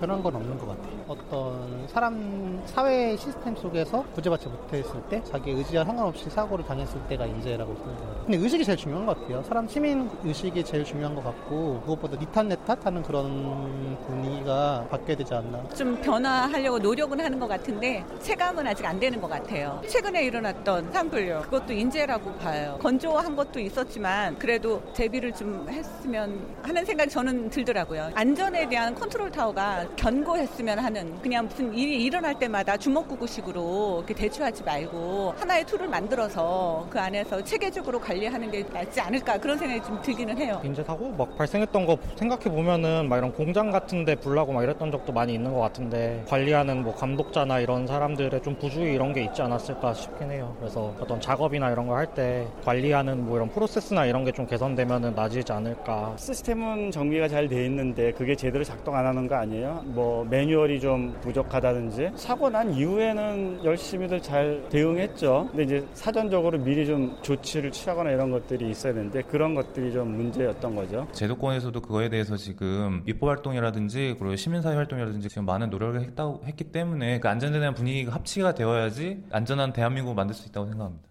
변한 건 없는 것 같아요. 어떤 사람 사회 시스템 속에서 구제받지 못했을 때 자기 의지와 상관없이 사고를 당했을 때가 인재라고 생각해요. 근데 의식이 제일 중요한 것 같아요. 사람 시민 의식이 제일 중요한 것 같고 무엇보다 니탓 내탓 하는 그런 분위기가 바뀌어야 되지 않나. 좀 변화하려고 노력은 하는 것 같은데 체감은 아직 안 되는 것 같아요. 최근에 일어났던 산불요. 그것도 인재라고 봐요. 건조한 것도 있었지만 그래도 대비를 좀 했으면 하는 생각이 저는 들더라고요. 안전에 대한 컨트롤 타워가 견고했으면 하는 그냥 무슨 일이 일어날 때마다 주먹구구식으로 이렇게 대처하지 말고 하나의 틀을 만들어서 그 안에서 체계적으로 관리하는 게 낫지 않을까 그런 생각이 좀 들기는 해요. 인제 사고 막 발생했던 거 생각해 보면은 막 이런 공장 같은데 불나고 막 이랬던 적도 많이 있는 것 같은데 관리하는 뭐 감독자나 이런 사람들의 좀 부주의 이런 게 있지 않았을까 싶긴 해요. 그래서 어떤 작업이나 이런 거 할 때 관리하는 뭐 이런 프로세스나 이런 게 좀 개선되면은 나아지지 않을까. 시스템은 정비가 잘 돼 있는데 그게 제대로 작동 안 하는 거 아니에요? 뭐 매뉴얼이 좀 부족하다든지 사고 난 이후에는 열심히들 잘 대응했죠. 근데 이제 사전적으로 미리 좀 조치를 취하거나 이런 것들이 있어야 되는데 그런 것들이 좀 문제였던 거죠. 제도권에서도 그거에 대해서 지금 입법 활동이라든지 그리고 시민사회 활동이라든지 지금 많은 노력을 했다고 했기 때문에 그 안전에 대한 분위기가 합치가 되어야지 안전한 대한민국을 만들 수 있다고 생각합니다.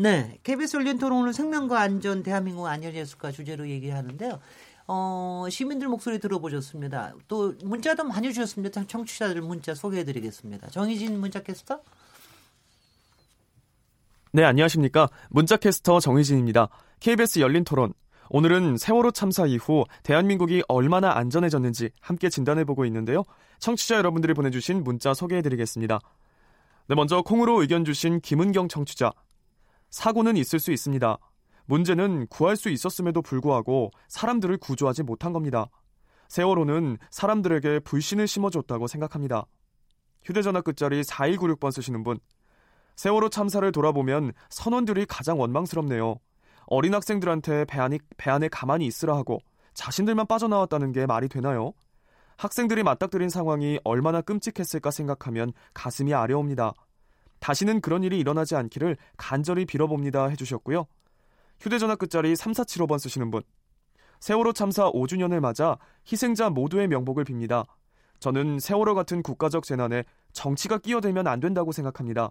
네, KBS 열린 토론을 생명과 안전 대한민국 안전 예술가 주제로 얘기하는데요. 어, 시민들 목소리 들어보셨습니다. 또 문자도 많이 주셨습니다. 청취자들 문자 소개해드리겠습니다. 정희진 문자 캐스터. 네, 안녕하십니까. 문자 캐스터 정희진입니다. KBS 열린 토론. 오늘은 세월호 참사 이후 대한민국이 얼마나 안전해졌는지 함께 진단해보고 있는데요. 청취자 여러분들이 보내주신 문자 소개해드리겠습니다. 네, 먼저 콩으로 의견 주신 김은경 청취자. 사고는 있을 수 있습니다. 문제는 구할 수 있었음에도 불구하고 사람들을 구조하지 못한 겁니다. 세월호는 사람들에게 불신을 심어줬다고 생각합니다. 휴대전화 끝자리 4196번 쓰시는 분. 세월호 참사를 돌아보면 선원들이 가장 원망스럽네요. 어린 학생들한테 배 안에, 배 안에 가만히 있으라 하고 자신들만 빠져나왔다는 게 말이 되나요? 학생들이 맞닥뜨린 상황이 얼마나 끔찍했을까 생각하면 가슴이 아려옵니다. 다시는 그런 일이 일어나지 않기를 간절히 빌어봅니다 해주셨고요. 휴대전화 끝자리 3475번 쓰시는 분. 세월호 참사 5주년을 맞아 희생자 모두의 명복을 빕니다. 저는 세월호 같은 국가적 재난에 정치가 끼어들면 안 된다고 생각합니다.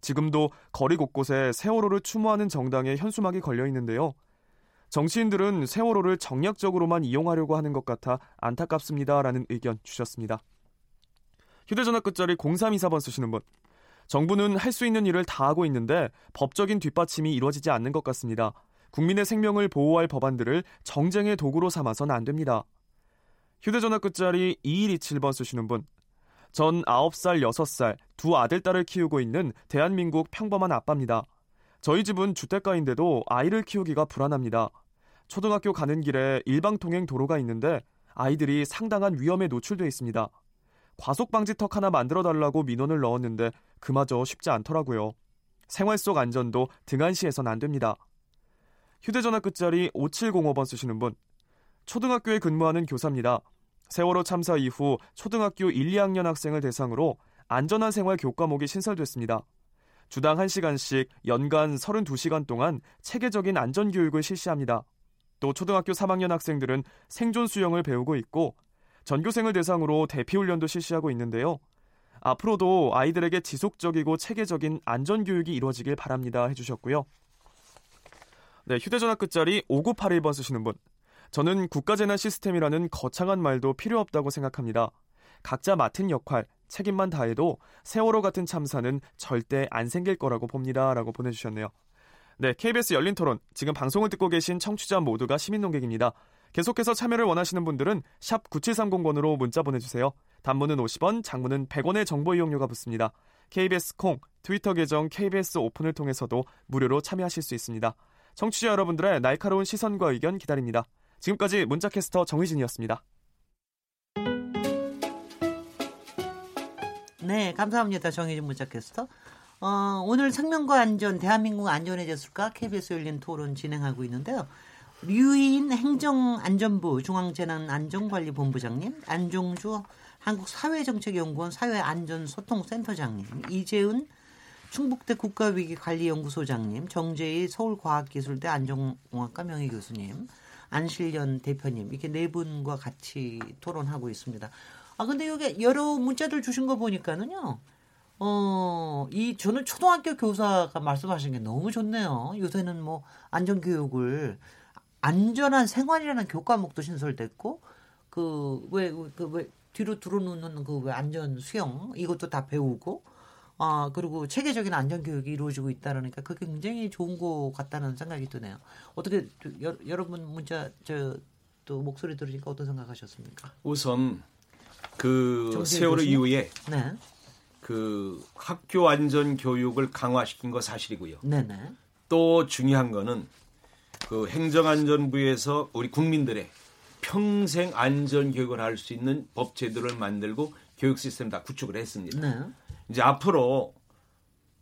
지금도 거리 곳곳에 세월호를 추모하는 정당의 현수막이 걸려 있는데요. 정치인들은 세월호를 정략적으로만 이용하려고 하는 것 같아 안타깝습니다. 라는 의견 주셨습니다. 휴대전화 끝자리 0324번 쓰시는 분. 정부는 할 수 있는 일을 다 하고 있는데 법적인 뒷받침이 이루어지지 않는 것 같습니다. 국민의 생명을 보호할 법안들을 정쟁의 도구로 삼아선 안 됩니다. 휴대전화 끝자리 2127번 쓰시는 분. 전 9살, 6살, 두 아들, 딸을 키우고 있는 대한민국 평범한 아빠입니다. 저희 집은 주택가인데도 아이를 키우기가 불안합니다. 초등학교 가는 길에 일방통행 도로가 있는데 아이들이 상당한 위험에 노출돼 있습니다. 과속방지턱 하나 만들어 달라고 민원을 넣었는데 그마저 쉽지 않더라고요. 생활 속 안전도 등한시해선 안 됩니다. 휴대전화 끝자리 5705번 쓰시는 분. 초등학교에 근무하는 교사입니다. 세월호 참사 이후 초등학교 1, 2학년 학생을 대상으로 안전한 생활 교과목이 신설됐습니다. 주당 1시간씩 연간 32시간 동안 체계적인 안전교육을 실시합니다. 또 초등학교 3학년 학생들은 생존 수영을 배우고 있고 전교생을 대상으로 대피훈련도 실시하고 있는데요. 앞으로도 아이들에게 지속적이고 체계적인 안전교육이 이루어지길 바랍니다 해주셨고요. 네, 휴대전화 끝자리 5981번 쓰시는 분. 저는 국가재난 시스템이라는 거창한 말도 필요 없다고 생각합니다. 각자 맡은 역할, 책임만 다해도 세월호 같은 참사는 절대 안 생길 거라고 봅니다. 라고 보내주셨네요. 네, KBS 열린 토론. 지금 방송을 듣고 계신 청취자 모두가 시민 농객입니다. 계속해서 참여를 원하시는 분들은 샵 9730번으로 문자 보내주세요. 단문은 50원, 장문은 100원의 정보 이용료가 붙습니다. KBS 콩, 트위터 계정 KBS 오픈을 통해서도 무료로 참여하실 수 있습니다. 청취자 여러분들의 날카로운 시선과 의견 기다립니다. 지금까지 문자캐스터 정희진이었습니다. 네, 감사합니다. 정혜진 문자캐스터. 어, 오늘 생명과 안전, 대한민국 안전해졌을까? KBS 열린 토론 진행하고 있는데요. 류인 행정안전부 중앙재난안전관리본부장님, 안종주 한국사회정책연구원 사회안전소통센터장님, 이재은 충북대 국가위기관리연구소장님, 정재희 서울과학기술대 안전공학과 명예교수님, 안실련 대표님 이렇게 네 분과 같이 토론하고 있습니다. 아 근데 여기 여러 문자들 주신 거 보니까는요. 어, 이 저는 초등학교 교사가 말씀하신 게 너무 좋네요. 요새는 뭐 안전 교육을 안전한 생활이라는 교과목도 신설됐고 그왜 그 왜 뒤로 들어놓는 그 왜 안전 수영 이것도 다 배우고 아 그리고 체계적인 안전 교육이 이루어지고 있다라니까 그게 굉장히 좋은 것 같다는 생각이 드네요. 어떻게 여, 여러분 문자 저 또 목소리 들으니까 어떤 생각하셨습니까? 우선 그 세월호 교수님? 이후에 네, 그 학교 안전 교육을 강화시킨 거 사실이고요. 네, 네, 또 중요한 거는 그 행정안전부에서 우리 국민들의 평생 안전 교육을 할 수 있는 법 제도를 만들고 교육 시스템 다 구축을 했습니다. 네. 이제 앞으로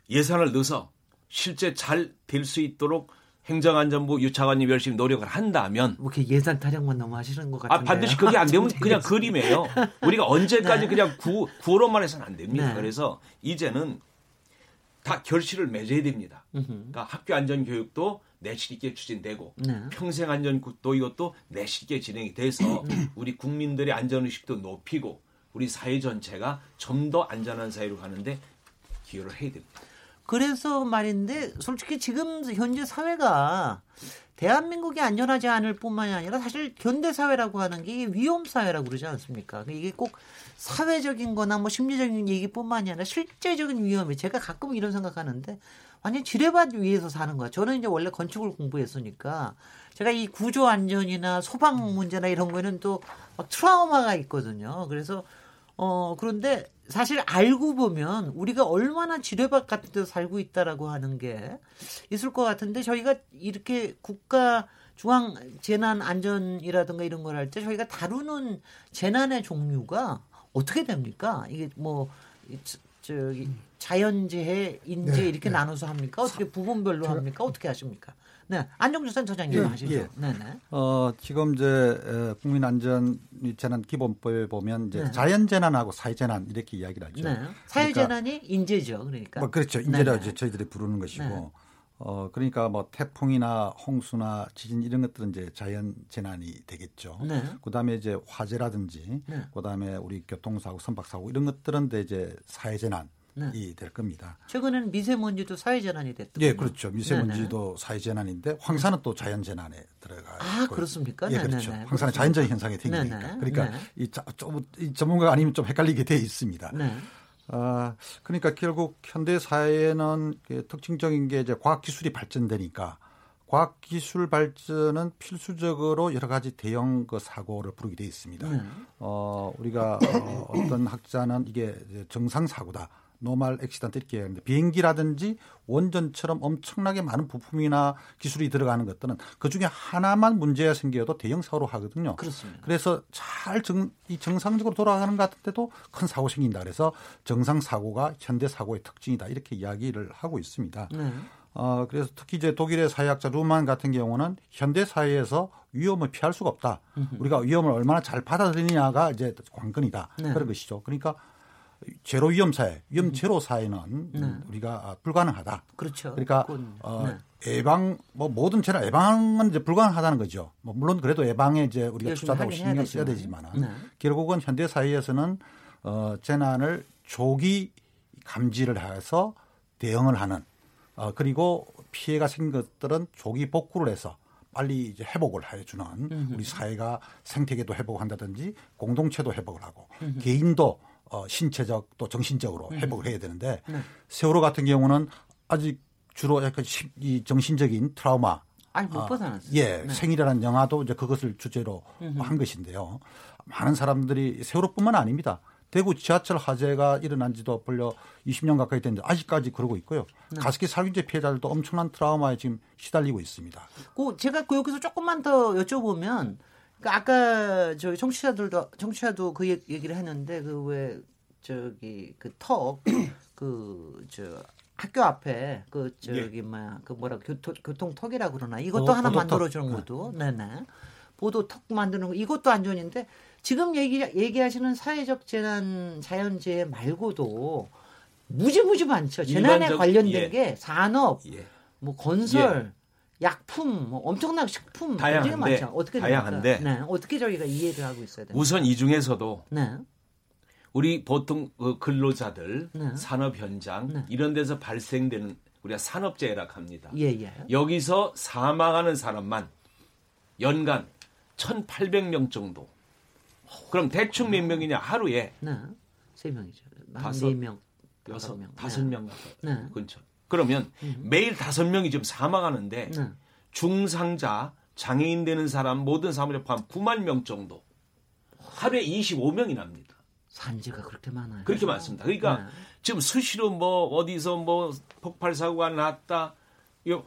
예산을 넣어서 실제 잘 될 수 있도록 행정안전부 유차관님 열심히 노력을 한다면 뭐 이렇게 예산 타령만 너무 하시는 것 같은데. 아 반드시 그게 안 되면 그냥 그림이에요. 우리가 언제까지 그냥 구, 구호로만 해서는 안 됩니다. 네. 그래서 이제는 다 결실을 맺어야 됩니다. 그러니까 학교 안전 교육도 내실 있게 추진되고 네. 평생 안전도 이것도 내실 있게 진행이 돼서 우리 국민들의 안전 의식도 높이고 우리 사회 전체가 좀 더 안전한 사회로 가는데 기여를 해야 됩니다. 그래서 말인데 솔직히 지금 현재 사회가 대한민국이 안전하지 않을 뿐만이 아니라 사실 현대 사회라고 하는 게 위험 사회라고 그러지 않습니까? 이게 꼭 사회적인 거나 뭐 심리적인 얘기뿐만이 아니라 실제적인 위험이 제가 가끔 이런 생각하는데 완전 지뢰밭 위에서 사는 거야. 저는 이제 원래 건축을 공부했으니까 제가 이 구조 안전이나 소방 문제나 이런 거는 또막 트라우마가 있거든요. 그래서 어, 그런데 사실 알고 보면 우리가 얼마나 지뢰밭 같은 데서 살고 있다라고 하는 게 있을 것 같은데 저희가 이렇게 국가 중앙 재난 안전이라든가 이런 걸 할 때 저희가 다루는 재난의 종류가 어떻게 됩니까? 이게 뭐 저기 자연재해, 인재 네, 이렇게 네. 나눠서 합니까? 어떻게 부분별로 합니까? 어떻게 하십니까? 네, 안정주 센터장님 예, 하시죠. 예. 네, 네. 어, 지금 이제 에, 국민 안전 재난 기본법에 보면 이제 네. 자연 재난하고 사회 재난 이렇게 이야기를 하죠. 네. 사회 재난이 인재죠. 그러니까. 뭐 그렇죠. 인재라 네, 이제 저희들이 부르는 것이고. 네. 어, 그러니까 뭐 태풍이나 홍수나 지진 이런 것들은 이제 자연 재난이 되겠죠. 네. 그다음에 이제 화재라든지 네. 그다음에 우리 교통사고, 선박사고 이런 것들은 이제 사회 재난 이 네. 될 겁니다. 최근에는 미세먼지도 사회재난이 됐죠. 예, 그렇죠. 미세먼지도 사회 재난인데 황사는 또 자연 재난에 들어가 아. 그렇습니까? 예, 네네네. 그렇죠. 황사는 그렇습니다. 자연적인 현상이 생기니까. 네네. 그러니까 네. 이, 자, 좀, 이 전문가 아니면 좀 헷갈리게 돼 있습니다. 네. 아, 그러니까 결국 현대 사회는 그 특징적인 게 이제 과학 기술이 발전되니까 과학 기술 발전은 필수적으로 여러 가지 대형 그 사고를 부르게 돼 있습니다. 네. 어, 우리가 어, 어떤 학자는 이게 정상 사고다. 노말 액시던트 이렇게 하는데 비행기라든지 원전처럼 엄청나게 많은 부품이나 기술이 들어가는 것들은 그 중에 하나만 문제가 생겨도 대형 사고로 하거든요. 그렇습니다. 그래서 잘 정, 이 정상적으로 돌아가는 것 같은데도 큰 사고 생긴다. 그래서 정상 사고가 현대 사고의 특징이다. 이렇게 이야기를 하고 있습니다. 네. 어, 그래서 특히 이제 독일의 사회학자 루만 같은 경우는 현대 사회에서 위험을 피할 수가 없다. 우리가 위험을 얼마나 잘 받아들이냐가 이제 관건이다. 네. 그런 것이죠. 그러니까 제로 위험 사회, 위험 제로 사회는 네. 우리가 불가능하다. 그렇죠. 그러니까 그건, 어, 네. 예방 뭐 모든 재난 예방은 이제 불가능하다는 거죠. 뭐 물론 그래도 예방에 이제 우리가 투자하고 신경 써야 되지만. 되지만 네. 결국은 현대 사회에서는 어, 재난을 조기 감지를 해서 대응을 하는 어, 그리고 피해가 생긴 것들은 조기 복구를 해서 빨리 이제 회복을 해주는 우리 사회가 생태계도 회복한다든지 공동체도 회복을 하고 개인도 어, 신체적 또 정신적으로 회복을 해야 되는데 네. 세월호 같은 경우는 아직 주로 약간 시- 이 정신적인 트라우마 아니 못 아, 벗어났어요. 예, 네. 생일이라는 영화도 이제 그것을 주제로 음흠. 한 것인데요. 많은 사람들이 세월호뿐만 아닙니다. 대구 지하철 화재가 일어난 지도 벌써 20년 가까이 됐는데 아직까지 그러고 있고요. 네. 가습기 살균제 피해자들도 엄청난 트라우마에 지금 시달리고 있습니다. 그 제가 그 여기서 조금만 더 여쭤보면 그 아까 저희 청취자들도 청취자도 그 얘- 얘기를 했는데 그 왜 저기 그 턱 그 저 학교 앞에 그 저기 뭐야 그 뭐라 교통 교통턱이라 그러나? 이것도 어, 하나. 만들어 주는 것도. 네네. 보도 턱 만드는 거. 이것도 안전인데 지금 얘기 얘기하시는 사회적 재난 자연재해 말고도 무지무지 많죠. 재난에 일반적- 관련된 예. 게 산업 예. 뭐 건설, 약품, 뭐 엄청난 식품 굉장히 다양한데, 많죠. 어떻게? 다양한데. 네, 어떻게 저희가 이해를 하고 있어야 됩니까? 우선 이 중에서도 네, 우리 보통 어, 근로자들 네. 산업 현장 네. 이런 데서 발생되는 우리가 산업재해라고 합니다. 예, 예. 여기서 사망하는 사람만 연간 1,800명 정도. 그럼 대충 몇 명이냐 하루에 네, 세 명이죠. 다섯, 한네 명, 여섯, 다섯 명. 다섯 명 네. 근처. 그러면 음. 매일 다섯 명이 지금 사망하는데 네. 중상자, 장애인 되는 사람 모든 사람을 포함 9만 명 정도. 하루에 25명이 납니다. 산지가 그렇게 많아요. 그렇게 많습니다. 그러니까 네. 지금 수시로 뭐 어디서 뭐 폭발 사고가 났다. 요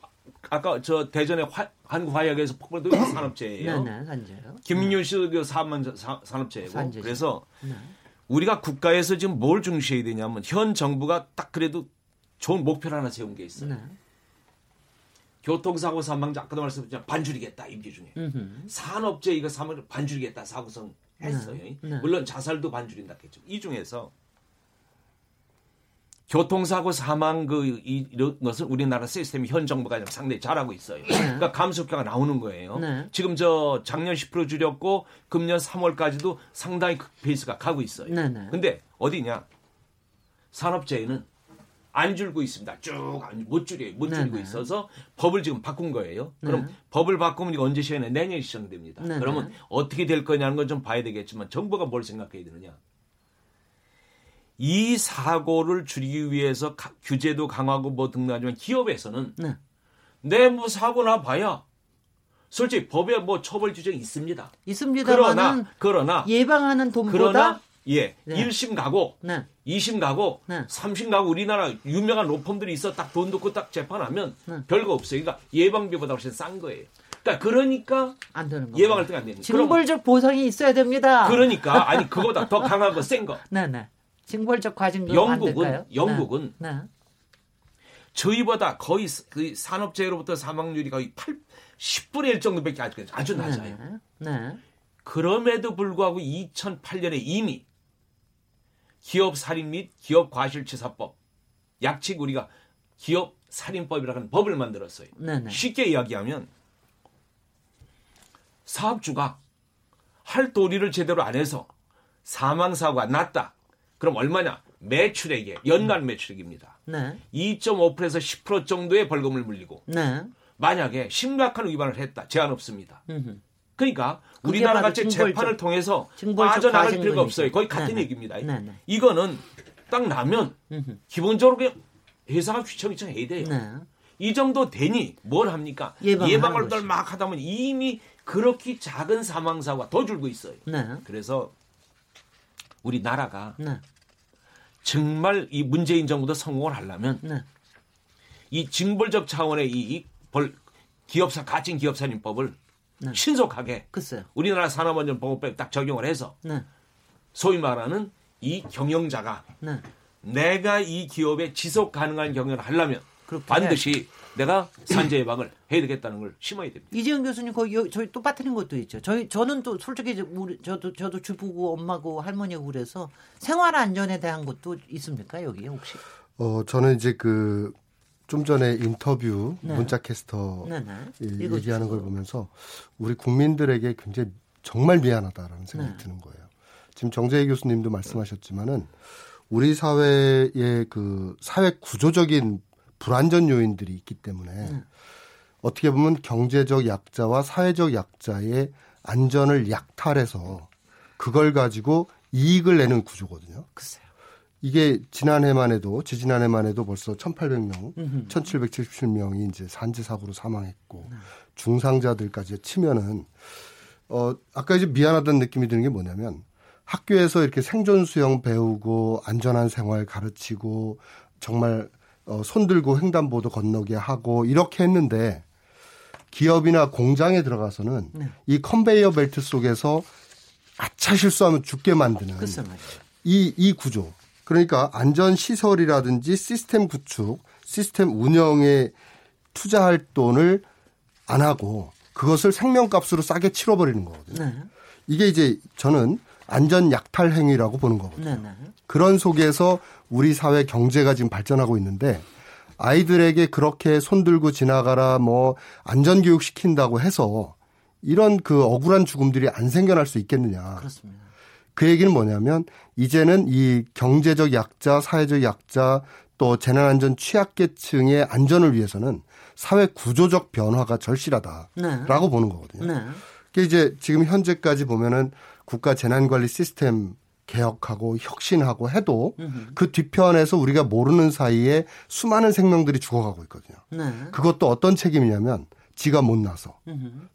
아까 저 대전의 화, 한국화약에서 폭발도 산업재해예요. 네, 네, 산지요. 김민윤 씨도 그 사만 사- 산업재해고 산재죠. 그래서 네. 우리가 국가에서 지금 뭘 중시해야 되냐면 현 정부가 딱 그래도 좋은 목표를 하나 세운 게 있어요. 네. 교통사고 사망자 아까도 말씀드렸지만 반줄이겠다 임기 중에 음흠. 산업재해 사망 반줄이겠다 사고성 했어요. 네. 네. 물론 자살도 반줄인다겠죠. 이 중에서 교통사고 사망 그 이- 이런 것을 우리나라 시스템이 현 정부가 상당히 잘하고 있어요. 그러니까 감소 효과가 나오는 거예요. 네. 지금 저 작년 10% 줄였고 금년 3월까지도 상당히 그 페이스가 가고 있어요. 네, 네. 근데 어디냐? 산업재해는 안 줄고 있습니다. 쭉못 줄여요. 못 줄이고 네네. 있어서 법을 지금 바꾼 거예요. 그럼 네. 법을 바꾸면 이거 언제 시행해? 내년에 시행됩니다. 네네. 그러면 어떻게 될 거냐는 건 좀 봐야 되겠지만 정부가 뭘 생각해야 되느냐? 이 사고를 줄이기 위해서 가- 규제도 강화하고 뭐 등등하지만 기업에서는 네. 내뭐 사고 나 봐야 솔직히 법에 뭐 처벌 규정이 있습니다. 있습니다만은 그러나 그러나 예방하는 돈보다 그러나 예, 네. 1심 가고 네. 2심 가고 네. 3심 가고 우리나라 유명한 로펌들이 있어 딱 돈 넣고 딱 재판하면 네. 별거 없어요. 그러니까 예방비보다 훨씬 싼 거예요. 그러니까 그러니까 안 되는 거. 예방할 때가 안 되는 거예요. 징벌적 보상이 있어야 됩니다. 그러니까 아니 그거보다 더 강한 거 센 거. 네, 네. 징벌적 과징금 안 영국은? 영국은 네. 네. 저희보다 거의 스- 그 산업재해로부터 사망률이 거의 8, 10분의 1 정도밖에 안 돼요. 아주 낮아요. 네. 네. 그럼에도 불구하고 2008년에 이미 기업 살인 및 기업 과실치사법 약칙 우리가 기업 살인법이라는 하는 법을 만들었어요. 네, 네. 쉽게 이야기하면 사업주가 할 도리를 제대로 안 해서 사망 사고가 났다. 그럼 얼마냐? 매출액에 연간 매출액입니다. 네. 2.5%에서 10% 정도의 벌금을 물리고 네. 만약에 심각한 위반을 했다. 제한 없습니다. 음흠. 그러니까 우리나라 같이 재판을 통해서 빠져나갈. 필요가 없어요. 거의 같은 네네. 얘기입니다. 네네. 이거는 딱 나면. 기본적으로 회사가 휘청휘청 해야 돼요. 네. 이 정도 되니 뭘 합니까? 예방을 예방을 하는 거죠. 막 하다 보면 이미 그렇게 작은 사망사고가 더 줄고 있어요. 네. 그래서 우리 나라가 네. 정말 이 문재인 정부도 성공을 하려면 네. 이 징벌적 차원의 이 벌 기업사 가칭 기업살인법을 네. 신속하게 글쎄요. 우리나라 산업안전보건법에 딱 적용을 해서 네. 소위 말하는 이 경영자가 네. 내가 이 기업에 지속 가능한 경영을 하려면 그렇게 반드시 내가 산재 예방을 해야 되겠다는 걸 심어야 됩니다. 이재용 교수님 거기 여- 저희 또 빠뜨린 것도 있죠. 저희 저는 또 솔직히 이제 우리 저도 저도 주부고 엄마고 할머니고 그래서 생활 안전에 대한 것도 있습니까 여기 혹시? 어, 저는 이제 그 좀 전에 인터뷰 네. 문자 캐스터 네네. 이- 읽어주시죠. 얘기하는 걸 보면서 우리 국민들에게 굉장히 정말 미안하다라는 생각이 네. 드는 거예요. 지금 정재희 교수님도 말씀하셨지만은 우리 사회의 그 사회 구조적인 불안전 요인들이 있기 때문에 네. 어떻게 보면 경제적 약자와 사회적 약자의 안전을 약탈해서 그걸 가지고 이익을 내는 구조거든요. 글쎄요. 이게 지난해만 해도 지지난해만 해도 벌써 1,800명, 음흠. 1,777명이 이제 산재 사고로 사망했고 중상자들까지 치면은 어 아까 이제 미안하다는 느낌이 드는 게 뭐냐면 학교에서 이렇게 생존 수영 배우고 안전한 생활 가르치고 정말 어, 손 들고 횡단보도 건너게 하고 이렇게 했는데 기업이나 공장에 들어가서는 네. 이 컨베이어 벨트 속에서 아차 실수하면 죽게 만드는 말이죠. 이, 이 구조. 그러니까 안전 시설이라든지 시스템 구축, 시스템 운영에 투자할 돈을 안 하고 그것을 생명값으로 싸게 치러버리는 거거든요. 네. 이게 이제 저는 안전 약탈 행위라고 보는 거거든요. 네, 네. 그런 속에서 우리 사회 경제가 지금 발전하고 있는데 아이들에게 그렇게 손 들고 지나가라 뭐 안전 교육 시킨다고 해서 이런 그 억울한 죽음들이 안 생겨날 수 있겠느냐. 그렇습니다. 그 얘기는 뭐냐면 이제는 이 경제적 약자, 사회적 약자 또 재난안전 취약계층의 안전을 위해서는 사회 구조적 변화가 절실하다라고 네. 보는 거거든요. 네. 그게 이제 지금 현재까지 보면은 국가 재난관리 시스템 개혁하고 혁신하고 해도 그 뒤편에서 우리가 모르는 사이에 수많은 생명들이 죽어가고 있거든요. 네. 그것도 어떤 책임이냐면 지가 못 나서.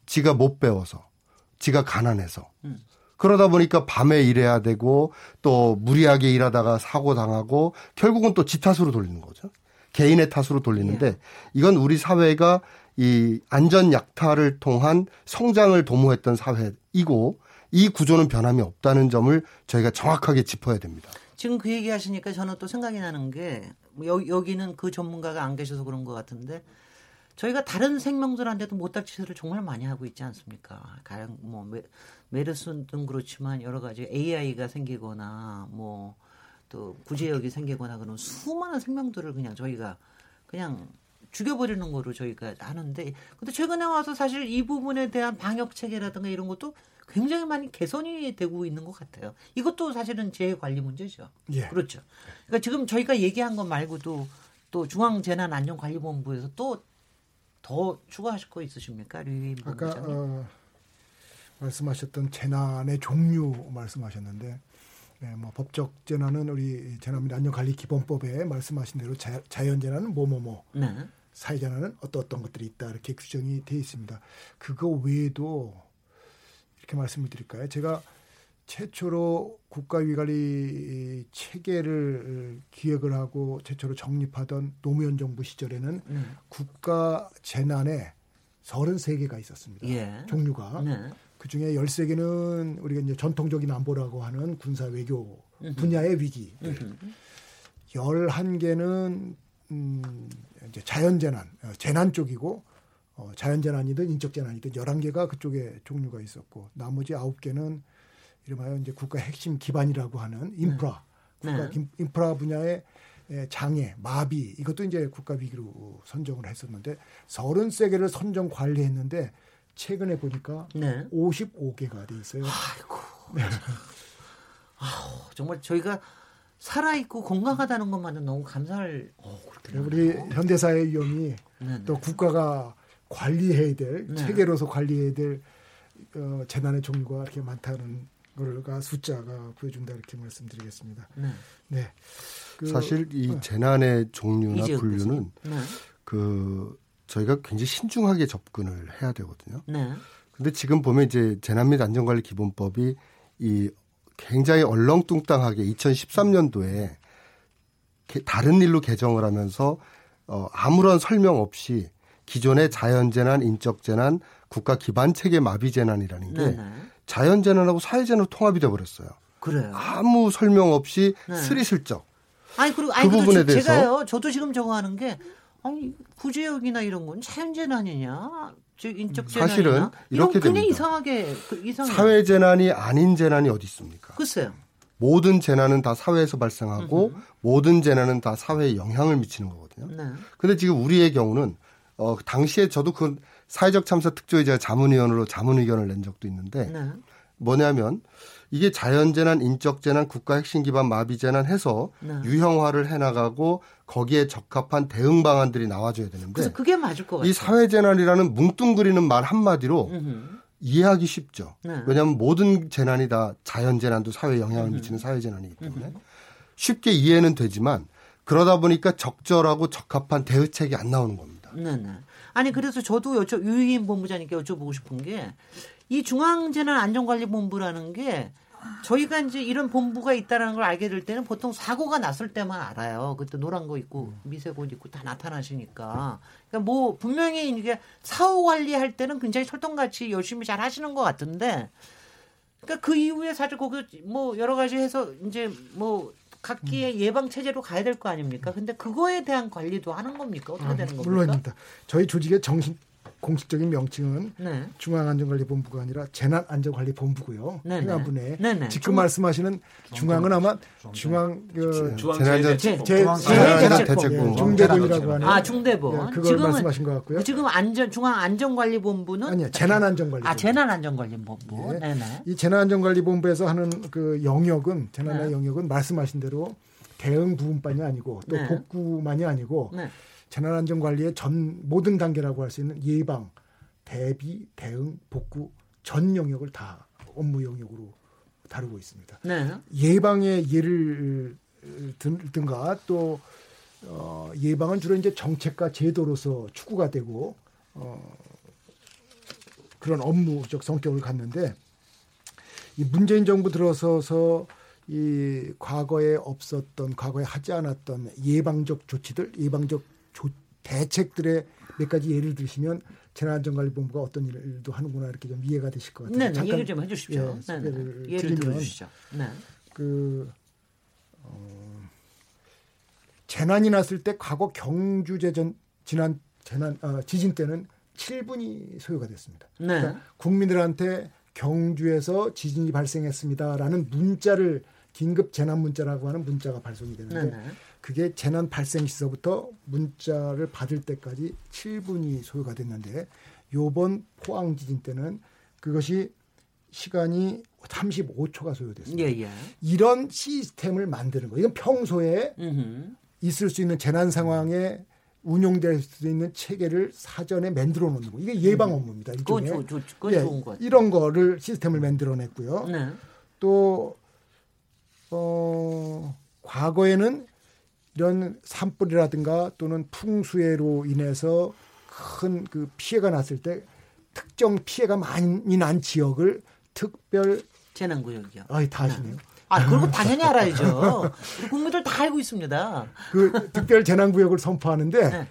지가 못 배워서, 지가 가난해서. 음. 그러다 보니까 밤에 일해야 되고 또 무리하게 일하다가 사고 당하고 결국은 또 지 탓으로 돌리는 거죠. 개인의 탓으로 돌리는데 이건 우리 사회가 이 안전 약탈을 통한 성장을 도모했던 사회이고 이 구조는 변함이 없다는 점을 저희가 정확하게 짚어야 됩니다. 지금 그 얘기 하시니까 저는 또 생각이 나는 게 여, 여기는 그 전문가가 안 계셔서 그런 것 같은데 저희가 다른 생명들한테도 못할 짓을 정말 많이 하고 있지 않습니까? 가령 뭐 메, 메르스 등 그렇지만 여러 가지 AI가 생기거나 뭐 또 구제역이 생기거나 그런 수많은 생명들을 그냥 저희가 그냥 죽여버리는 거로 저희가 하는데 근데 최근에 와서 사실 이 부분에 대한 방역 체계라든가 이런 것도 굉장히 많이 개선이 되고 있는 것 같아요. 이것도 사실은 재해 관리 문제죠. 예. 그렇죠. 그러니까 지금 저희가 얘기한 것 말고도 또 중앙재난안전관리본부에서 또 더 추가하실 거 있으십니까? 류임 아까. 어, 말씀하셨던 재난의 종류 말씀하셨는데 네, 뭐 법적 재난은 우리 재난 및 안전 관리 기본법에 말씀하신 대로 자, 자연 재난은 뭐뭐뭐 네. 사회 재난은 어떤 어떤 것들이 있다 이렇게 규정이 돼 있습니다. 그거 외에도 이렇게 말씀을 드릴까요? 제가 최초로 국가위관리 체계를 기획을 하고 최초로 정립하던 노무현 정부 시절에는 네. 국가 재난에 33개가 있었습니다. 예. 종류가. 네. 그 중에 13개는 우리가 이제 전통적인 안보라고 하는 군사 외교 음흠. 분야의 위기. 음흠. 11개는 음, 이제 자연 재난, 어, 재난 쪽이고 어, 자연 재난이든 인적 재난이든 11개가 그쪽에 종류가 있었고 나머지 9개는 이름하여 이제 국가 핵심 기반이라고 하는 인프라, 네. 국가 네. 긴- 인프라 분야의 에, 장애, 마비 이것도 이제 국가 위기로 선정을 했었는데 33개를 선정 관리했는데 최근에 보니까 네. 55개가 돼 있어요. 아우, 정말 저희가 살아있고 건강하다는 것만은 너무 감사할. 어, 우리 현대사의 위험이 네, 또 국가가 관리해야 될 네. 체계로서 관리해야 될 어, 재난의 종류가 이렇게 많다는 걸가 숫자가 보여준다 이렇게 말씀드리겠습니다. 네. 네. 그, 사실 이 어, 재난의 종류나 분류는 네. 그 저희가 굉장히 신중하게 접근을 해야 되거든요. 네. 근데 지금 보면 이제 재난 및 안전관리 기본법이 이 굉장히 얼렁뚱땅하게 2013년도에 다른 일로 개정을 하면서 어 아무런 설명 없이 기존의 자연재난, 인적재난, 국가 기반 체계 마비 재난이라는 게 네. 네. 자연재난하고 사회재난으로 통합이 돼 버렸어요. 그래요. 아무 설명 없이 네. 스리슬쩍. 아니 그리고 아니 그 부분에 저- 대해서- 제가요. 저도 지금 저거 하는 게 아니 구제역이나 이런 건 자연재난이냐, 저 인적 재난이냐 사실은 이렇게 됩니다. 이상하게 그 이상해요. 사회 재난이 아닌 재난이 어디 있습니까? 글쎄요. 모든 재난은 다 사회에서 발생하고 모든 재난은 다 사회에 영향을 미치는 거거든요. 네. 근데 지금 우리의 경우는 어 당시에 저도 그 사회적 참사 특조위자 자문위원으로 자문 의견을 낸 적도 있는데 네. 뭐냐면 이게 자연재난, 인적재난, 국가 핵심 기반 마비재난 해서 네. 유형화를 해나가고 거기에 적합한 대응 방안들이 나와줘야 되는데 그래서 그게 맞을 것 같아요. 이 사회재난이라는 뭉뚱그리는 말 한마디로 음흠. 이해하기 쉽죠. 네. 왜냐하면 모든 재난이 다 자연재난도 사회에 영향을 미치는 사회재난이기 때문에. 쉽게 이해는 되지만 그러다 보니까 적절하고 적합한 대응책이 안 나오는 겁니다. 네네. 아니 그래서 저도 여쭤 유인 본부장님께 여쭤보고 싶은 게 이 중앙재난안전관리본부라는 게 저희가 이제 이런 본부가 있다라는 걸 알게 될 때는 보통 사고가 났을 때만 알아요. 그때 노란 거 미색 옷 입고 다 나타나시니까. 그러니까 뭐 분명히 이게 사후 관리할 때는 굉장히 철통같이 열심히 잘 하시는 것 같은데. 그러니까 그 이후에 사실 거기 뭐 여러 가지 해서 이제 뭐 각기의 예방 체제로 가야 될 거 아닙니까? 근데 그거에 대한 관리도 하는 겁니까? 어떻게 되는 겁니까? 물론입니다. 저희 조직의 정식 공식적인 명칭은 네. 중앙안전관리본부가 아니라 재난안전관리본부고요. 네네. 행안부내 네네. 지금 중앙- 말씀하시는 중앙은 아마 중앙 그 재난안전- 제- 제- 재난안전대책본 예, 중대본이라고 하는 아 중대본. 예, 그걸 지금은 말씀하신 것 같고요. 지금 안전 중앙안전관리본부는 아니요 재난안전관리. 아 재난안전관리본부. 예. 네네. 이 재난안전관리본부에서 하는 그 영역은 재난의 네. 영역은 말씀하신 대로 대응 부분만이 아니고 또 네. 복구만이 아니고 네. 재난안전관리의 전 모든 단계라고 할 수 있는 예방, 대비, 대응, 복구 전 영역을 다 업무 영역으로 다루고 있습니다. 네. 예방의 예를 들든가 또 어, 예방은 주로 이제 정책과 제도로서 추구가 되고 어, 그런 업무적 성격을 갖는데 이 문재인 정부 들어서서 이 과거에 없었던 과거에 하지 않았던 예방적 조치들 예방적 조- 대책들의 몇 가지 예를 들으시면 재난안전관리본부가 어떤 일도 하는구나 이렇게 좀 이해가 되실 것 같아요. 네네. 잠깐, 얘기 좀 해주십시오. 예, 네네. 소개를 예를 들어주시죠. 네. 그 어, 재난이 났을 때 과거 경주 재전 지난 재난 아, 지진 때는 7분이 소요가 됐습니다. 네. 그러니까 국민들한테 경주에서 지진이 발생했습니다라는 문자를 긴급 재난 문자라고 하는 문자가 발송이 되는데 네네. 그게 재난 발생 시서부터 문자를 받을 때까지 7분이 소요가 됐는데 요번 포항 지진 때는 그것이 시간이 35초가 소요됐습니다. 예, 예. 이런 시스템을 만드는 거. 이건 평소에 음흠. 있을 수 있는 재난 상황에 운용될 수 있는 체계를 사전에 만들어 놓는 거. 이게 예방 업무입니다. 음. 그건. 좋- 좋- 그건 예, 좋은 것 같아요. 이런 거를 시스템을 만들어 냈고요. 네. 또 어, 과거에는 이런 산불이라든가 또는 풍수해로 인해서 큰 그 피해가 났을 때 특정 피해가 많이 난 지역을 특별 재난구역이요. 아이 다 아시네요. 아, 그리고 당연히 알아야죠. 우리 국민들 다 알고 있습니다. 그 특별 재난구역을 선포하는데 네.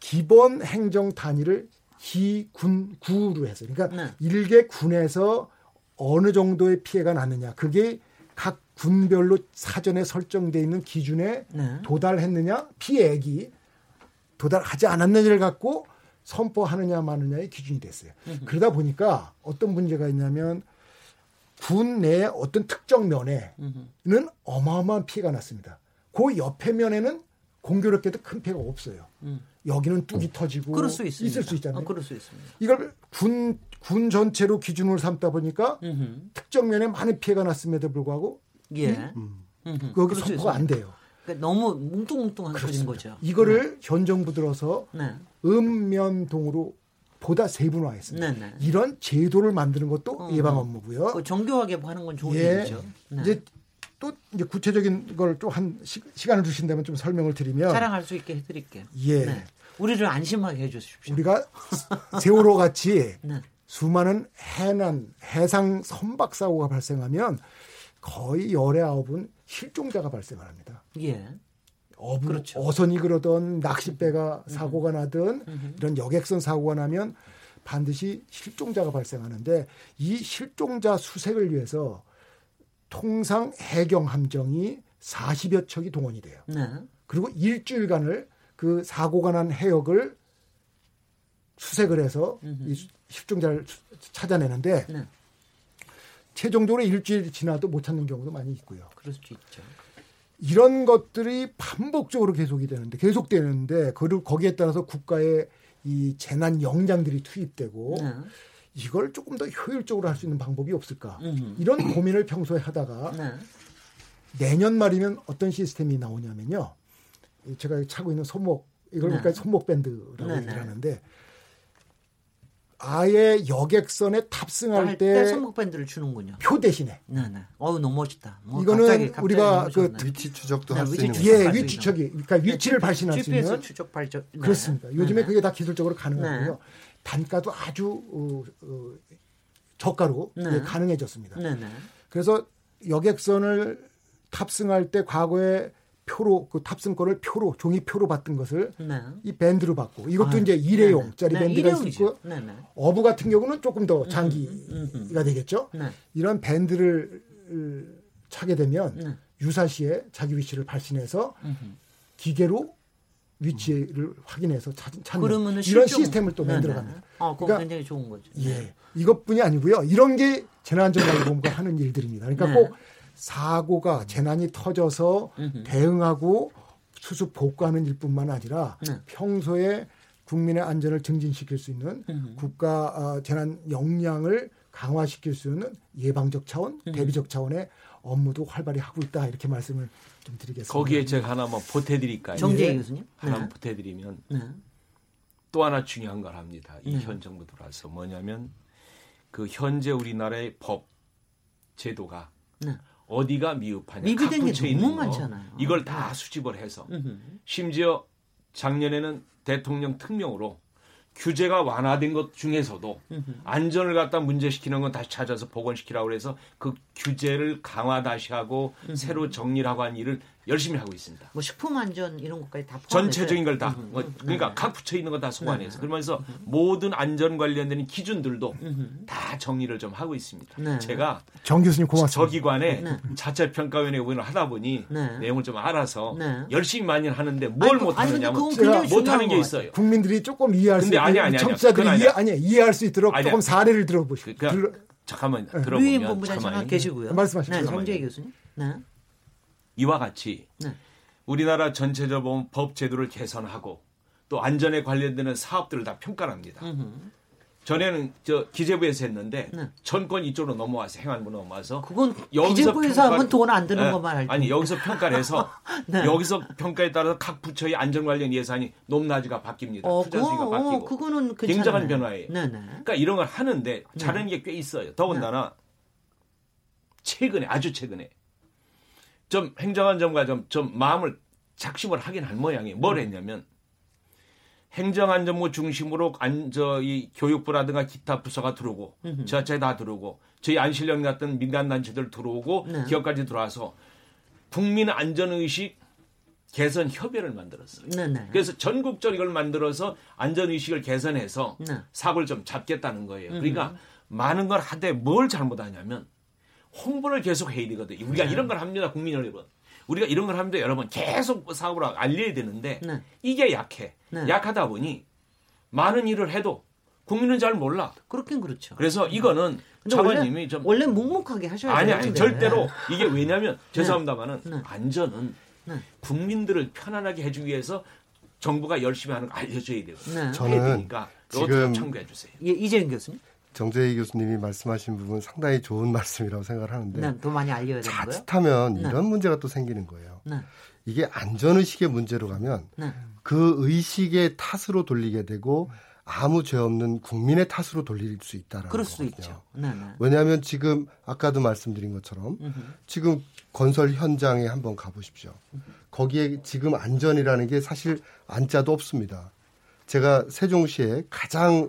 기본 행정 단위를 기군 구로 해서 그러니까 네. 일개 군에서 어느 정도의 피해가 났느냐 그게 각 군별로 사전에 설정돼 있는 기준에 네. 도달했느냐 피해액이 도달하지 않았느냐를 갖고 선포하느냐 마느냐의 기준이 됐어요. 그러다 보니까 어떤 문제가 있냐면 군 내에 어떤 특정 면에는 어마어마한 피해가 났습니다. 그 옆에 면에는 공교롭게도 큰 피해가 없어요. 음. 여기는 뚝이 터지고 그럴 수 있습니다. 있을 수 있잖아요. 어, 그럴 수 있습니다. 이걸 군, 군 전체로 기준으로 삼다 보니까 음흠. 특정 면에 많은 피해가 났음에도 불구하고 예. 음. 거기 수 선포가 안. 돼요. 그러니까 너무 뭉뚱뭉뚱한 소리인 거죠. 이거를 현 정부 들어서 네. 읍면동으로 보다 세분화했습니다. 네, 네. 이런 제도를 만드는 것도 어. 예방 업무고요. 그 정교하게 하는 건 좋은 예. 일이죠. 네. 이제 또 이제 구체적인 걸 좀 한 시간을 주신다면 좀 설명을 드리면 자랑할 수 있게 해드릴게요. 예. 네. 우리를 안심하게 해주십시오. 우리가 세월호 같이 네. 수많은 해난 해상 선박 사고가 발생하면 거의 열의 아홉은 실종자가 발생합니다. 예. 어부, 그렇죠. 어선이 그러던 낚싯배가 사고가 나든 이런 여객선 사고가 나면 반드시 실종자가 발생하는데 이 실종자 수색을 위해서 통상 해경 함정이 40여 척이 동원이 돼요. 네. 그리고 일주일간을 그 사고가 난 해역을 수색을 해서 이 실종자를 수- 찾아내는데 네. 최종적으로 일주일 지나도 못 찾는 경우도 많이 있고요. 그럴 수 있죠. 이런 것들이 반복적으로 계속이 되는데 계속되는데 그리고 거기에 따라서 국가의 이 재난 영장들이 투입되고 네. 이걸 조금 더 효율적으로 할 수 있는 방법이 없을까 음흠. 이런 고민을 평소에 하다가 네. 내년 말이면 어떤 시스템이 나오냐면요 이 제가 차고 있는 손목 이걸 네. 그러니까 손목 밴드라고 네, 얘기를 네. 하는데 아예 여객선에 탑승할 할때때 선곡 밴드를 주는군요. 표 대신에 네 네. 어우 너무 멋있다. 뭐 이거는 갑자기, 갑자기 우리가 그. 위치 추적도 네, 할수 위치 있는. 예, 할수 위추적이 그러니까 위치를 발신할 수 GPS 있는 추적 발전 네. 그렇습니다. 요즘에 네. 그게 다 기술적으로 가능하고요. 네. 단가도 아주 어, 어, 저가로 네. 예, 가능해졌습니다. 네네. 그래서 여객선을 탑승할 때 과거에 표로 그 탑승권을 표로 종이 표로 받던 것을 네. 이 밴드로 받고 이것도 아, 이제 일회용짜리 네네. 네, 밴드가 일회용이죠. 있고 네네. 어부 같은 경우는 조금 더 장기가 되겠죠. 네. 이런 밴드를 차게 되면 네. 유사시에 자기 위치를 발신해서 기계로 위치를 확인해서 찾, 찾는 이런 실종- 시스템을 또. 만들어갑니다. 어, 그러니까 굉장히 좋은 거죠. 예, 이것뿐이 아니고요. 이런 게 재난안전관리본부가 하는 일들입니다. 그러니까 네. 꼭 사고가 재난이 터져서 음흠. 대응하고 수습 복구하는 일뿐만 아니라 네. 평소에 국민의 안전을 증진시킬 수 있는 음흠. 국가 어, 재난 역량을 강화시킬 수 있는 예방적 차원, 음. 대비적 차원의 업무도 활발히 하고 있다 이렇게 말씀을 좀 드리겠습니다. 거기에 제가 하나만 보태드릴까요? 정재희 예. 교수님. 하나만 네. 보태드리면 네. 또 하나 중요한 걸 합니다. 이 네. 현 정부 들어와서 뭐냐면 그 현재 우리나라의 법 제도가 네. 어디가 미흡하냐 미비된 각게 너무 많잖아요. 이걸 다 수집을 해서. 심지어 작년에는 대통령 특명으로 규제가 완화된 것 중에서도. 안전을 갖다 문제시키는 건 다시 찾아서 복원시키라고 그래서 그 규제를 강화 다시 하고 새로 정리를 하고 한 일을 열심히 하고 있습니다. 뭐 식품 안전 이런 것까지 다 포함해서 전체적인 걸 다. 음흠. 뭐 음, 그러니까 네. 각 부처에 있는 거 다 소관해서. 네. 그러면서 모든 안전 관련된 기준들도 음흠. 다 정리를 좀 하고 있습니다. 네. 제가 정 교수님 저 고맙습니다. 기관에 네. 자체 평가위원회 의원을 하다 보니 네. 내용을 좀 알아서 네. 열심히 많이 하는데 뭘 아니, 그- 아니, 못하느냐면 중요한 못하는 게것 있어요. 국민들이 조금 이해할 수 아니, 아니, 아니, 청취자들이 그건 이해 아니야. 아니 이해할 수 있도록 아니야. 조금 사례를 들어보시고 그, 그냥 들어- 잠깐만 들어보면 본부장 잠깐 가만히 계시고요. 말씀하십시오. 네. 정재희 교수님. 네. 이와 같이 네. 우리나라 전체적으로 법 제도를 개선하고 또 안전에 관련되는 사업들을 다 평가를 합니다. 음흠. 전에는 저 기재부에서 했는데 네. 전권 이쪽으로 넘어와서 행안부 넘어와서 그건 여기서 기재부에서 하면 돈 안 드는 예, 것만 알지. 아니 여기서 평가를 해서 네. 여기서 평가에 따라서 각 부처의 안전 관련 예산이 높낮이가 바뀝니다. 어, 투자 수위가 어, 바뀌고 그거는. 굉장한 변화예요. 네네. 그러니까 이런 걸 하는데 잘하는 게 꽤 있어요. 더군다나 최근에 아주 최근에 좀 행정안전과 좀, 좀 마음을 작심을 하긴 한 모양이에요. 뭘 음. 했냐면 행정안전부 중심으로 안 저 이 교육부라든가 기타 부서가 들어오고 음흠. 지자체 다 들어오고 저희 안실련 같은 민간 단체들 들어오고 네. 기업까지 들어와서 국민 안전 의식 개선 협의를 만들었어요. 네 네. 그래서 전국적 이걸 만들어서 안전 의식을 개선해서 네. 사고를 좀 잡겠다는 거예요. 그러니까 많은 걸 하되 뭘 잘못하냐면 홍보를 계속 해야 되거든 요. 우리가 네. 이런 걸 합니다, 국민 여러분. 우리가 이런 걸 하는데 여러분 계속 사고를 알려야 되는데 네. 이게 약해. 네. 약하다 보니 많은 일을 해도 국민은 잘 몰라. 그렇긴 그렇죠. 그래서 이거는 원래, 차관님이 좀 원래 묵묵하게 하셔야 아니 돼요. 아니 근데. 절대로 이게 왜냐면 죄송합니다만은 네. 안전은 네. 국민들을 편안하게 해주기 위해서 정부가 열심히 하는 거 알려줘야 돼요. 네. 저는 해야 되니까 이것도 지금 참고해 주세요. 예, 이재용 교수님. 정재희 교수님이 말씀하신 부분 상당히 좋은 말씀이라고 생각을 하는데 네, 더 많이 알려야 되는 거예요. 자칫하면 네. 이런 문제가 또 생기는 거예요. 네. 이게 안전 의식의 문제로 가면 네. 그 의식의 탓으로 돌리게 되고 아무 죄 없는 국민의 탓으로 돌릴 수 있다라는 그럴 수도 거거든요. 있죠. 네, 네. 왜냐하면 지금 아까도 말씀드린 것처럼 음흠. 지금 건설 현장에 한번 가보십시오. 거기에 지금 안전이라는 게 사실 안자도 없습니다. 제가 세종시에 가장 어,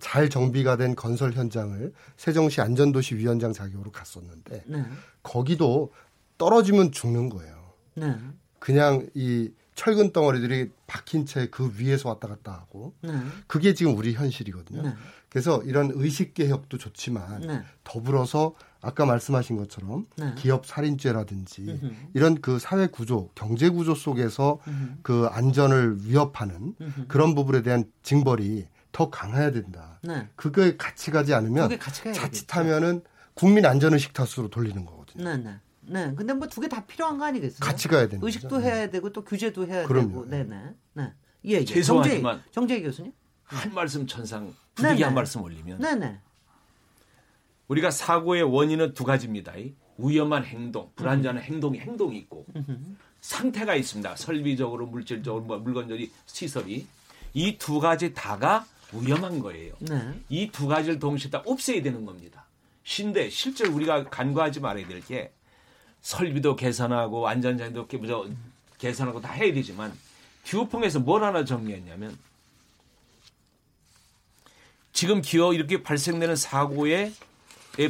잘 정비가 된 건설 현장을 세종시 안전도시 위원장 자격으로 갔었는데 네. 거기도 떨어지면 죽는 거예요. 네. 그냥 이 철근 덩어리들이 박힌 채 그 위에서 왔다 갔다 하고 네. 그게 지금 우리 현실이거든요. 네. 그래서 이런 의식 개혁도 좋지만 네. 더불어서 아까 말씀하신 것처럼 네. 기업 살인죄라든지 음흠. 이런 그 사회 구조, 경제 구조 속에서 음흠. 그 안전을 위협하는 음흠. 그런 부분에 대한 징벌이 더 강해야 된다. 네. 그거에 같이 가지 않으면 그게 같이 가야 자칫하면은 국민 안전의식 탓으로 돌리는 거거든요. 네, 네. 네. 근데 뭐 두 개 다 필요한 거 아니겠어요? 같이 가야 되는 의식도 거죠. 해야 되고 또 규제도 해야 그럼요. 되고. 네, 네. 네. 예, 예. 죄송하지만 정재희, 정재희 교수님. 한 말씀 천상 부득이 네네. 한 말씀 올리면 네, 네. 우리가 사고의 원인은 두 가지입니다. 이 위험한 행동, 불안전한 행동이 행동이 있고 상태가 있습니다. 설비적으로, 물질적으로, 뭐 물건들이 시설이 이 두 가지 다가 위험한 거예요. 네. 이두 가지를 동시에 다 없애야 되는 겁니다. 신데 실제로 우리가 간과하지 말아야 될 게 설비도 개선하고 안전장도 개선하고 다 해야 되지만 듀오펑에서 뭘 하나 정리했냐면 지금 기어 이렇게 발생되는 사고에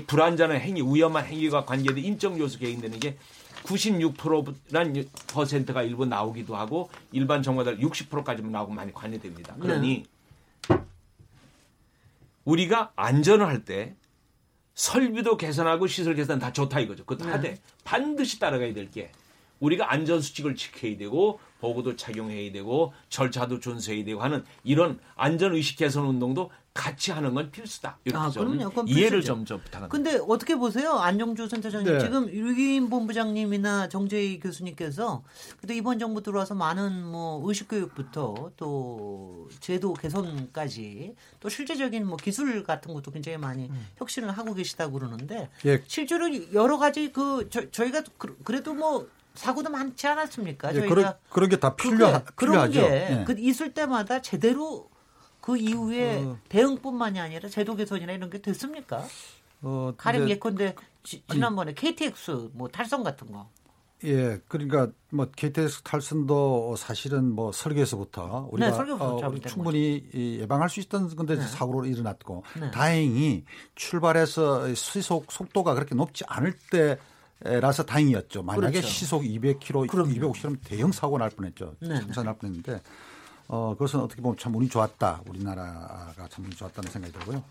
불안전한 행위, 위험한 행위가 관계된 인적 요소 개인되는 게 96%란 퍼센트가 일부 나오기도 하고 일반 전문가들 60%까지만 나오고 많이 관여됩니다. 그러니 네. 우리가 안전을 할 때 설비도 개선하고 시설 개선 다 좋다 이거죠. 그것도 네. 하되 반드시 따라가야 될 게 우리가 안전 수칙을 지켜야 되고 보고도 착용해야 되고 절차도 준수해야 되고 하는 이런 안전 의식 개선 운동도 같이 하는 건 필수다. 이렇게 아, 좀 이해를 좀, 좀 부탁합니다. 근데 어떻게 보세요? 안정주 센터장님 네. 지금 유기인 본부장님이나 정재희 교수님께서 근데 이번 정부 들어와서 많은 뭐 의식 교육부터 또 제도 개선까지 또 실제적인 뭐 기술 같은 것도 굉장히 많이 음. 혁신을 하고 계시다고 그러는데 예. 실제로 여러 가지 그 저, 저희가 그, 그래도 뭐 사고도 많지 않았습니까? 예, 저희가 그런, 그런 게 다 필요하, 그런 게 예. 그 있을 때마다 제대로 그 이후에 어. 대응뿐만이 아니라 제도 개선이나 이런 게 됐습니까? 어, 가령 예컨대 지, 난번에 KTX 뭐 탈선 같은 거. 예, 그러니까 뭐 KTX 탈선도 사실은 뭐 설계에서부터 우리가 네, 어, 충분히 예방할 수 있던 건데 네. 사고로 일어났고 네. 다행히 출발해서 시속 속도가 그렇게 높지 않을 때 라서 다행이었죠. 만약에 그렇죠. 시속 200km, 그럼 250km 대형 사고 날 뻔했죠. 네. 참사 날 뻔했는데 어 그것은 어떻게 보면 참 운이 좋았다. 우리나라가 참 운이 좋았다는 생각이 들고요.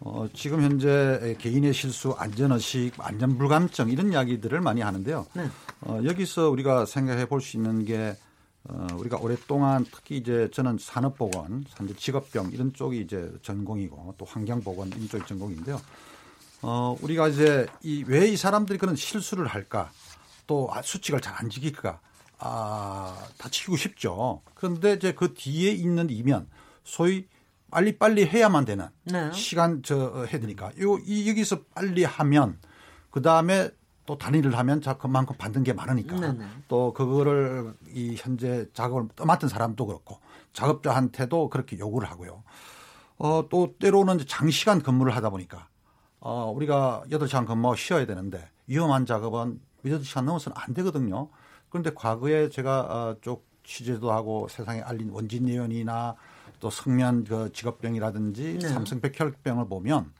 어 지금 현재 개인의 실수, 안전의식, 안전불감증 이런 이야기들을 많이 하는데요. 네. 어 여기서 우리가 생각해 볼 수 있는 게 어, 우리가 오랫동안 특히 이제 저는 산업보건, 산재 직업병 이런 쪽이 이제 전공이고 또 환경보건 이런 쪽이 전공인데요. 어, 우리가 이제 이 왜 이 사람들이 그런 실수를 할까 또 아, 수칙을 잘 안 지킬까 아, 다 지키고 싶죠. 그런데 이제 그 뒤에 있는 이면 소위 빨리 빨리 해야만 되는 네. 시간 저 해야 되니까 요 이, 여기서 빨리 하면 그 다음에 또 단일을 하면 자 그만큼 받는 게 많으니까 네네. 네. 또 그거를 이 현재 작업을 맡은 사람도 그렇고 작업자한테도 그렇게 요구를 하고요. 어, 또 때로는 장시간 근무를 하다 보니까 어, 우리가 8시간 근무하고 쉬어야 되는데 위험한 작업은 8시간 넘어서는 안 되거든요. 그런데 과거에 제가 어, 쪽 취재도 하고 세상에 알린 원진 예언이나 또 성면 그 직업병이라든지 네. 삼성 백혈병을 보면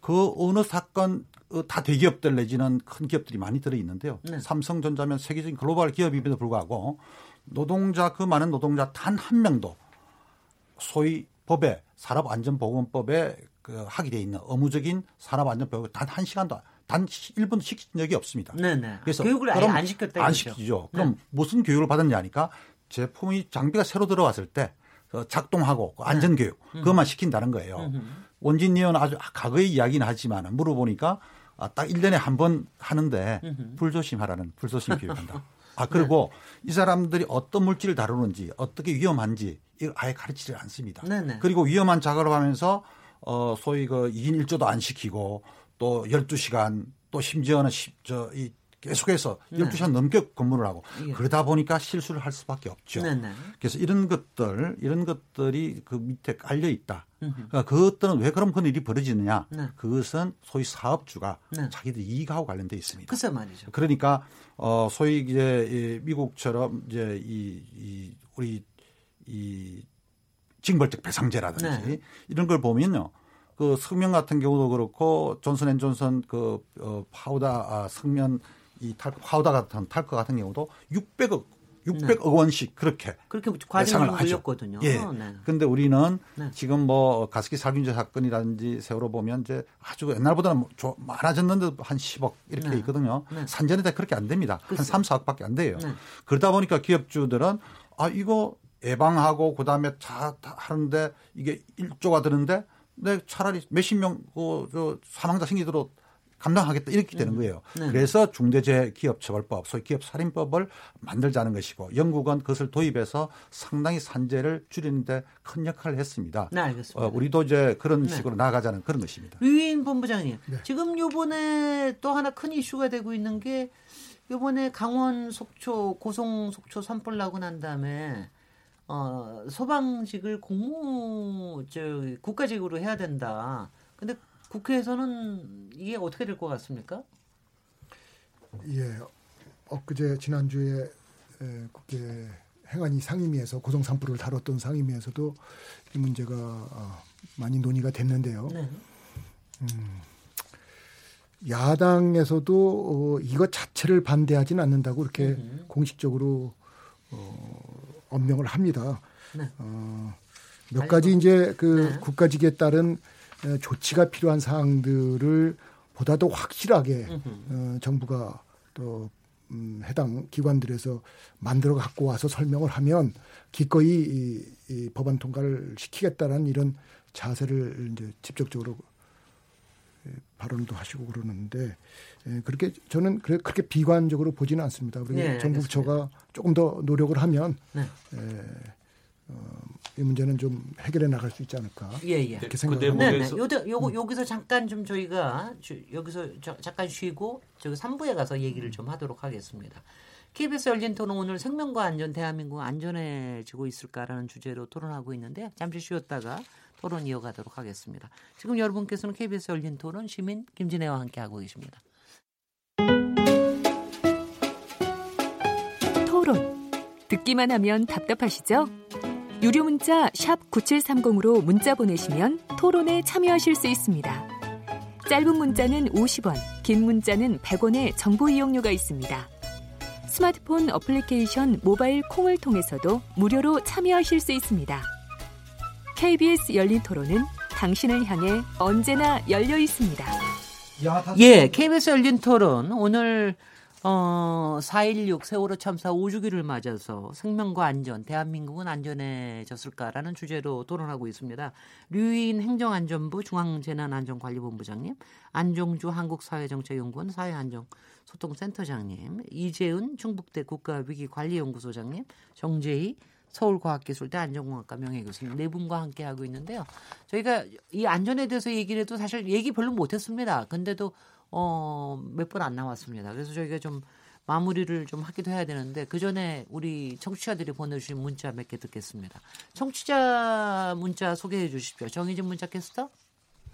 그 어느 사건 어, 다 대기업들 내지는 큰 기업들이 많이 들어 있는데요. 네. 삼성전자면 세계적인 글로벌 기업임에도 불구하고 노동자 그 많은 노동자 단 한 명도 소위 법에 산업안전보건법에 그 하게 돼 있는 의무적인 산업안전교육을 단 한 시간도 단 1분도 시킨 적이 없습니다. 네네. 그래서 교육을 아예 안 시켰다. 안 시키죠. 그럼 네. 무슨 교육을 받았냐 하니까 제품이 장비가 새로 들어왔을 때 작동하고 그 안전 교육 네. 그것만 시킨다는 거예요. 원진리언 아주 과거의 이야기는 하지만 물어보니까 아, 딱 1년에 한 번 하는데 불조심하라는 불조심 교육한다. 아 그리고 네. 이 사람들이 어떤 물질을 다루는지 어떻게 위험한지 이걸 아예 가르치지 않습니다. 네네. 그리고 위험한 작업을 하면서 어 소위 그 2인 1조도 안 시키고 또 12시간 또 심지어는 저 이 계속해서 네. 12시간 넘게 근무를 하고 예. 그러다 보니까 실수를 할 수밖에 없죠. 네네. 네. 그래서 이런 것들 이런 것들이 그 밑에 깔려 있다. 그러니까 그것들은 왜 그럼 그런 일이 벌어지느냐? 네. 그것은 소위 사업주가 네. 자기들 이익하고 관련돼 있습니다. 글쎄 말이죠. 그러니까 어 소위 이제 미국처럼 이제 이, 이 우리 이 징벌적 배상제라든지 네. 이런 걸 보면요. 그 석면 같은 경우도 그렇고 존슨 앤 존슨 그 어, 파우다 아, 석면 이 탈, 파우다 같은 탈크 같은 경우도 600억 600억 네. 원씩 그렇게 그렇게 과정을 올렸거든요. 예. 네. 근데 우리는 네. 지금 뭐 가습기 살균제 사건이라든지 세월호 보면 이제 아주 옛날보다는 뭐 많아졌는데 한 10억 이렇게 네. 있거든요. 네. 산전에 다 그렇게 안 됩니다. 한 3, 4억밖에 안 돼요. 네. 그러다 보니까 기업주들은 아 이거 예방하고 그다음에 다, 다 하는데 이게 1조가 드는데 내 차라리 몇십 명, 그, 저, 사망자 생기도록 감당하겠다 이렇게 되는 음. 거예요. 네. 그래서 중대재해기업처벌법, 소위 기업살인법을 만들자는 것이고 영국은 그것을 도입해서 상당히 산재를 줄이는데 큰 역할을 했습니다. 네, 알겠습니다. 어, 우리도 이제 그런 네. 식으로 나가자는 그런 것입니다. 유인 본부장님, 네. 지금 요번에 또 하나 큰 이슈가 되고 있는 게 요번에 강원 속초 고성 속초 산불 나고 난 다음에 어, 소방직을 공무 저 국가직으로 해야 된다. 근데 국회에서는 이게 어떻게 될 것 같습니까? 예, 엊그제 지난주에 에, 국회 행안위 상임위에서 고성 산불을 다뤘던 상임위에서도 이 문제가 어, 많이 논의가 됐는데요. 네. 음, 야당에서도 어, 이것 자체를 반대하지는 않는다고 이렇게 음. 공식적으로 어, 엄명을 합니다. 네. 어, 몇 가지 이제 그 네. 국가직에 따른 에, 조치가 필요한 사항들을 보다 더 확실하게 어, 정부가 또 음, 해당 기관들에서 만들어 갖고 와서 설명을 하면 기꺼이 이, 이 법안 통과를 시키겠다라는 이런 자세를 이제 직접적으로 예, 발언도 하시고 그러는데 예, 그렇게 저는 그렇게 비관적으로 보지는 않습니다. 그리고 네, 정부 알겠습니다. 부처가 조금 더 노력을 하면 네. 예, 어, 이 문제는 좀 해결해 나갈 수 있지 않을까 예, 예. 이렇게 그 생각합니다. 네, 네. 요도, 요거, 여기서 잠깐 좀 저희가 주- 여기서 저- 잠깐 쉬고 저기 3부에 가서 얘기를 좀 하도록 하겠습니다. KBS 열린 토론 오늘 생명과 안전 대한민국 안전해지고 있을까라는 주제로 토론하고 있는데 잠시 쉬었다가 토론 이어가도록 하겠습니다. 지금 여러분께서는 KBS 열린 토론 시민 김진애와 함께 하고 계십니다. 토론. 듣기만 하면 답답하시죠? 유료 문자 9730으로 문자 보내시면 토론에 참여하실 수 있습니다. 짧은 문자는 50원, 긴 문자는 100원의 정보 이용료가 있습니다. 스마트폰 어플리케이션 모바일 콩을 통해서도 무료로 참여하실 수 있습니다. KBS 열린 토론은 당신을 향해 언제나 열려 있습니다. 예, KBS 열린 토론 오늘 어, 4.16 세월호 참사 5주기를 맞아서 생명과 안전, 대한민국은 안전해졌을까라는 주제로 토론하고 있습니다. 류인 행정안전부 중앙재난안전관리본부장님, 안종주 한국사회정책연구원 사회안전소통센터장님, 이재은 충북대 국가위기관리연구소장님, 정재희 서울과학기술대 안전공학과 명예교수님 네 분과 함께 하고 있는데요. 저희가 이 안전에 대해서 얘기를 해도 사실 얘기 별로 못했습니다. 근데도 어, 몇 번 안 나왔습니다. 그래서 저희가 좀 마무리를 좀 하기도 해야 되는데 그 전에 우리 청취자들이 보내주신 문자 몇 개 듣겠습니다. 청취자 문자 소개해 주십시오. 정희진 문자 캐스터.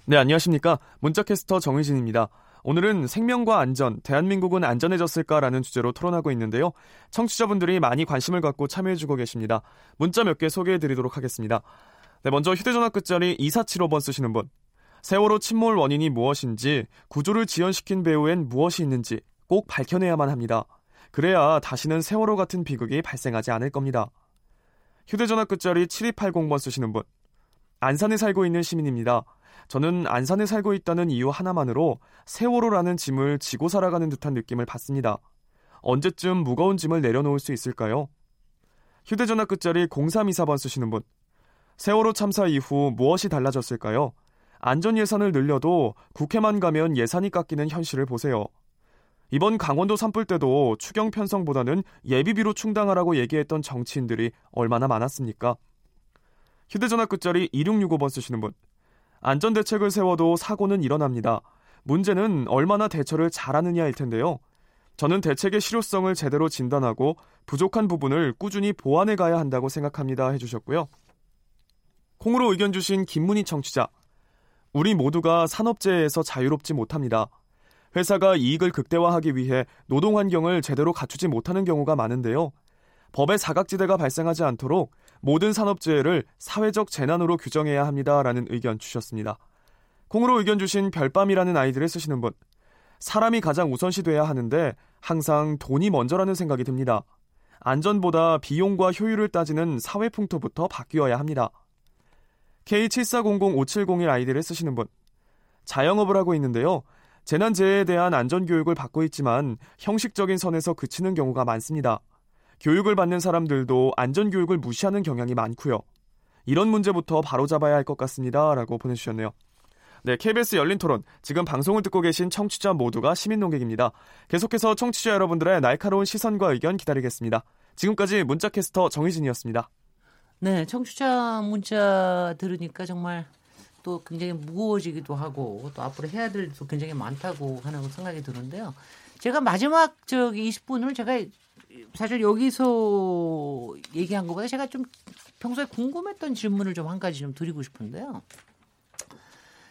네, 안녕하십니까. 문자 캐스터 정의진입니다. 오늘은 생명과 안전, 대한민국은 안전해졌을까라는 주제로 토론하고 있는데요. 청취자분들이 많이 관심을 갖고 참여해주고 계십니다. 문자 몇 개 소개해드리도록 하겠습니다. 네, 먼저 휴대전화 끝자리 2475번 쓰시는 분. 세월호 침몰 원인이 무엇인지, 구조를 지연시킨 배후엔 무엇이 있는지 꼭 밝혀내야만 합니다. 그래야 다시는 세월호 같은 비극이 발생하지 않을 겁니다. 휴대전화 끝자리 7280번 쓰시는 분. 안산에 살고 있는 시민입니다. 저는 안산에 살고 있다는 이유 하나만으로 세월호라는 짐을 지고 살아가는 듯한 느낌을 받습니다. 언제쯤 무거운 짐을 내려놓을 수 있을까요? 휴대전화 끝자리 0324번 쓰시는 분. 세월호 참사 이후 무엇이 달라졌을까요? 안전 예산을 늘려도 국회만 가면 예산이 깎이는 현실을 보세요. 이번 강원도 산불 때도 추경 편성보다는 예비비로 충당하라고 얘기했던 정치인들이 얼마나 많았습니까? 휴대전화 끝자리 2665번 쓰시는 분. 안전대책을 세워도 사고는 일어납니다. 문제는 얼마나 대처를 잘하느냐일 텐데요. 저는 대책의 실효성을 제대로 진단하고 부족한 부분을 꾸준히 보완해 가야 한다고 생각합니다. 해주셨고요. 콩으로 의견 주신 김문희 청취자. 우리 모두가 산업재해에서 자유롭지 못합니다. 회사가 이익을 극대화하기 위해 노동 환경을 제대로 갖추지 못하는 경우가 많은데요. 법의 사각지대가 발생하지 않도록 모든 산업재해를 사회적 재난으로 규정해야 합니다라는 의견 주셨습니다. 콩으로 의견 주신 별밤이라는 아이들을 쓰시는 분. 사람이 가장 우선시 돼야 하는데 항상 돈이 먼저라는 생각이 듭니다. 안전보다 비용과 효율을 따지는 사회 풍토부터 바뀌어야 합니다. K74005701 아이디를 쓰시는 분. 자영업을 하고 있는데요. 재난재해에 대한 안전교육을 받고 있지만 형식적인 선에서 그치는 경우가 많습니다. 교육을 받는 사람들도 안전교육을 무시하는 경향이 많고요. 이런 문제부터 바로잡아야 할 것 같습니다. 라고 보내주셨네요. 네, KBS 열린 토론. 지금 방송을 듣고 계신 청취자 모두가 시민 농객입니다. 계속해서 청취자 여러분들의 날카로운 시선과 의견 기다리겠습니다. 지금까지 문자캐스터 정희진이었습니다. 네, 청취자 문자 들으니까 정말 또 굉장히 무거워지기도 하고 또 앞으로 해야 될 일도 굉장히 많다고 하는 생각이 드는데요. 제가 마지막 저기 20분을 제가 사실 여기서 얘기한 것보다 제가 좀 평소에 궁금했던 질문을 좀 한 가지 좀 드리고 싶은데요.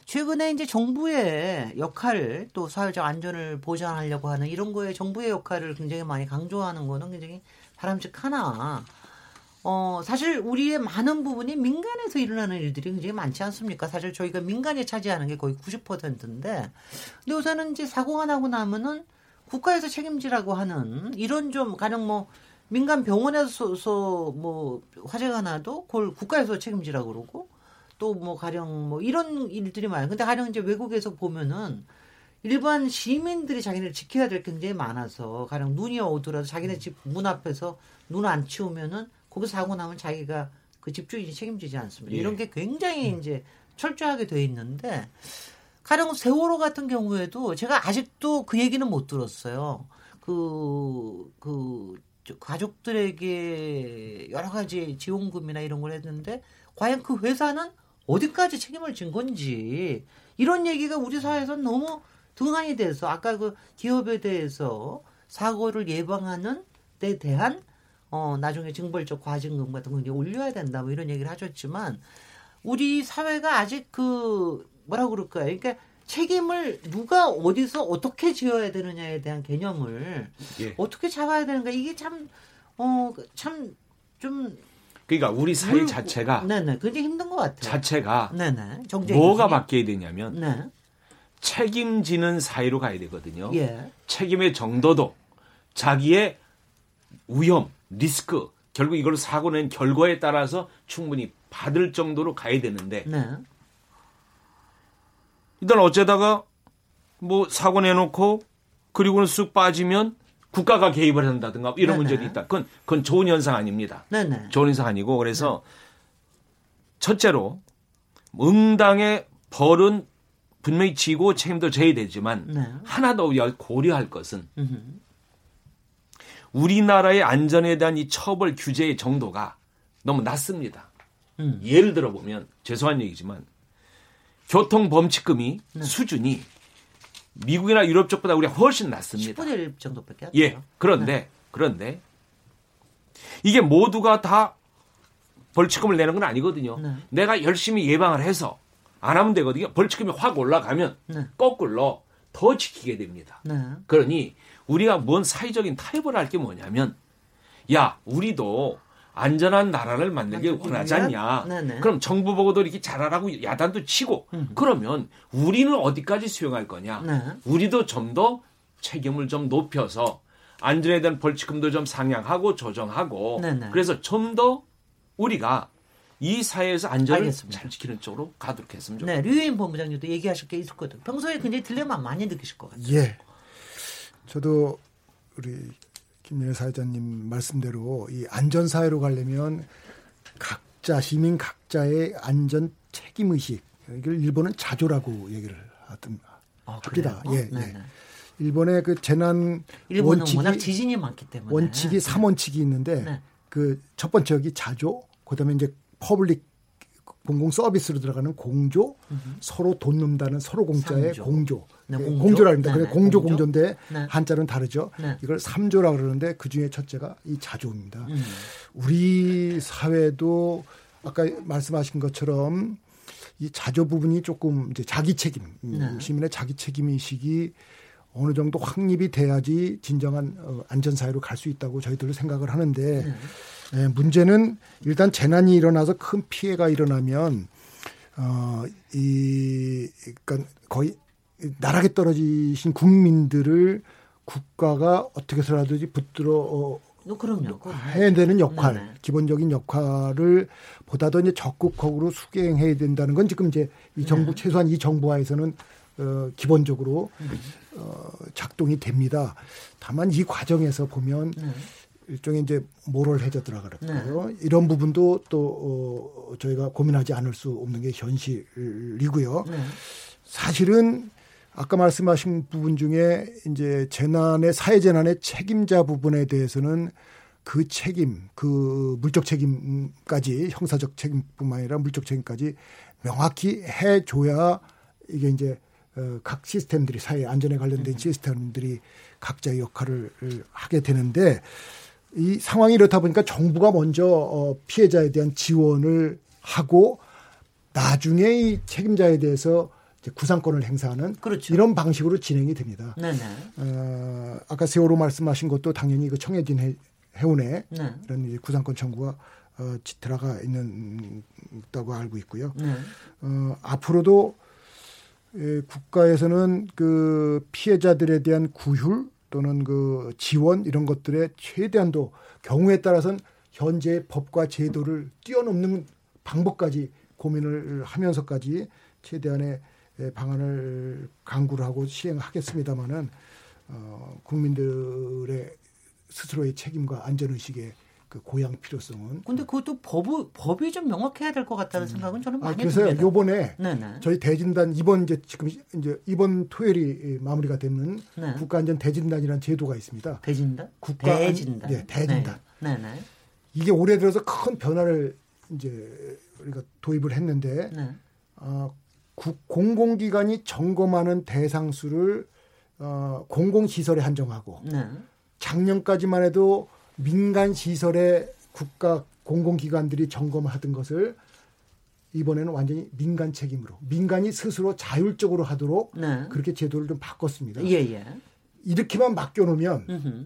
최근에 이제 정부의 역할 또 사회적 안전을 보장하려고 하는 이런 거에 정부의 역할을 굉장히 많이 강조하는 거는 굉장히 바람직하나 어 사실 우리의 많은 부분이 민간에서 일어나는 일들이 굉장히 많지 않습니까? 사실 저희가 민간이 차지하는 게 거의 90%인데 근데 우선은 이제 사고가 나고 나면은 국가에서 책임지라고 하는 이런 좀 가령 뭐 민간 병원에서 뭐 화재가 나도 그걸 국가에서 책임지라고 그러고 또 뭐 가령 뭐 이런 일들이 많아요. 근데 가령 이제 외국에서 보면은 일반 시민들이 자기네를 지켜야 될 게 굉장히 많아서 가령 눈이 오더라도 자기네 집 문 앞에서 눈 안 치우면은 거기 사고 나면 자기가 그 집주인이 책임지지 않습니다. 예. 이런 게 굉장히 이제 철저하게 돼 있는데 가령 세월호 같은 경우에도 제가 아직도 그 얘기는 못 들었어요. 그, 그, 저 가족들에게 여러 가지 지원금이나 이런 걸 했는데 과연 그 회사는 어디까지 책임을 진 건지 이런 얘기가 우리 사회에서 너무 등한이 돼서 아까 그 기업에 대해서 사고를 예방하는 데 대한 어 나중에 징벌적 과징금 같은 거 올려야 된다 뭐 이런 얘기를 하셨지만 우리 사회가 아직 그 뭐라 그럴까요? 그러니까 책임을 누가 어디서 어떻게 지어야 되느냐에 대한 개념을 예. 어떻게 잡아야 되는가 이게 참 어 참 좀 그러니까 우리 사회 자체가 네네 굉장히 힘든 것 같아요. 자체가 네네 정제 뭐가. 바뀌어야 되냐면 네. 책임지는 사회로 가야 되거든요. 예. 책임의 정도도 자기의 위험, 리스크, 결국 이걸 사고 낸 결과에 따라서 충분히 받을 정도로 가야 되는데 네. 일단 어쩌다가 뭐 사고 내놓고 그리고는 쑥 빠지면 국가가 개입을 한다든가 이런 네네. 문제도 있다. 그건 그건 좋은 현상 아닙니다. 네네. 좋은 현상 아니고 그래서 첫째로 응당의 벌은 분명히 지고 책임도 져야 되지만 네. 하나 더 고려할 것은 음흠. 우리나라의 안전에 대한 이 처벌 규제의 정도가 너무 낮습니다. 음. 예를 들어 보면 죄송한 얘기지만 교통 범칙금이 네. 수준이 미국이나 유럽 쪽보다 우리가 훨씬 낮습니다. 10분의 1 정도밖에 안 예. 돼요. 그런데 네. 그런데 이게 모두가 다 벌칙금을 내는 건 아니거든요. 네. 내가 열심히 예방을 해서 안 하면 되거든요. 벌칙금이 확 올라가면 네. 거꾸로 더 지키게 됩니다. 네. 그러니 우리가 뭔 사회적인 타협을 할 게 뭐냐면 야 우리도 안전한 나라를 만들길 원하지? 않냐. 네네. 그럼 정부 보고도 이렇게 잘하라고 야단도 치고 그러면 우리는 어디까지 수용할 거냐. 네. 우리도 좀 더 책임을 좀 높여서 안전에 대한 벌칙금도 좀 상향하고 조정하고 네네. 그래서 좀 더 우리가 이 사회에서 안전을 알겠습니다. 잘 지키는 쪽으로 가도록 했으면 좋겠습니다. 네, 류인 본부장님도 얘기하실 게 있을 거든. 평소에 굉장히 딜레마 많이 느끼실 것 같아요. 예. 저도 우리 김민혜 사회자님 말씀대로 이 안전 사회로 가려면 각자 시민 각자의 안전 책임 의식 이걸 일본은 자조라고 얘기를 하던 아, 합니다. 그래요? 예, 예. 일본의 그 재난 일본은 원칙이 워낙 지진이 많기 때문에 원칙이 삼원칙이 있는데 네. 그 첫 번째 여기 자조, 그다음에 이제 public 공공 서비스로 들어가는 공조, 서로 돕는다는 서로 공짜의 삼조. 공조. 네, 예, 공조. 공조 라 합니다. 네네, 그래 공조 공조. 공조인데 네. 한자는 다르죠. 네. 이걸 삼조라 그러는데 그 중에 첫째가 이 자조입니다. 음. 우리 사회도 아까 말씀하신 것처럼 이 자조 부분이 조금 이제 자기 책임, 음, 네. 시민의 자기 책임 의식이 어느 정도 확립이 돼야지 진정한 어, 안전 사회로 갈 수 있다고 저희들은 생각을 하는데 네. 예, 문제는 일단 재난이 일어나서 큰 피해가 일어나면 어이 그러니까 거의 나락에 떨어지신 국민들을 국가가 어떻게 해서라도 붙들어 어, 어, 그럼요. 되는 역할, 네네. 기본적인 역할을 보다 더 이제 적극적으로 수행해야 된다는 건 지금 이제 이 정부 네. 최소한 이 정부하에서는 어, 기본적으로 음. 어, 작동이 됩니다. 다만 이 과정에서 보면 네. 일종의 이제 모럴 해저드라 그럴까요? 이런 부분도 또 어, 저희가 고민하지 않을 수 없는 게 현실이고요. 네. 사실은 아까 말씀하신 부분 중에 이제 재난의 사회 재난의 책임자 부분에 대해서는 그 책임, 그 물적 책임까지 형사적 책임뿐만 아니라 물적 책임까지 명확히 해줘야 이게 이제 어, 각 시스템들이 사회 안전에 관련된 시스템들이 각자의 역할을 하게 되는데 이 상황이 이렇다 보니까 정부가 먼저 어, 피해자에 대한 지원을 하고 나중에 이 책임자에 대해서 이제 구상권을 행사하는 그렇죠. 이런 방식으로 진행이 됩니다. 네네. 어, 아까 세월호 말씀하신 것도 당연히 그 청해진 해, 해운에 네. 이런 구상권 청구가 어, 지- 들어가 있는 있다고 알고 있고요. 네. 어, 앞으로도 예, 국가에서는 그 피해자들에 대한 구휼 또는 그 지원 이런 것들에 최대한도 경우에 따라서는 현재 법과 제도를 뛰어넘는 방법까지 고민을 하면서까지 최대한의 예, 방안을 강구를 하고 시행하겠습니다마는 어, 국민들의 스스로의 책임과 안전의식의 그 고양 필요성은 근데 그것도 법, 법이 좀 명확해야 될 것 같다는 생각은 저는 아, 많이 그래서 듭니다. 요번에 네네. 저희 대진단 이번 이제 지금 이제 이번 토요일이 마무리가 되는 네. 국가안전 대진단이라는 제도가 있습니다. 대진단? 국가 대진단. 네, 대진단. 네. 네네. 이게 올해 들어서 큰 변화를 이제 우리가 도입을 했는데 네. 어, 국, 공공기관이 점검하는 대상 수를 어, 공공시설에 한정하고 네. 작년까지만 해도 민간 시설에 국가 공공기관들이 점검하던 것을 이번에는 완전히 민간 책임으로 민간이 스스로 자율적으로 하도록 네. 그렇게 제도를 좀 바꿨습니다. 예, 예. 이렇게만 맡겨놓으면 음흠.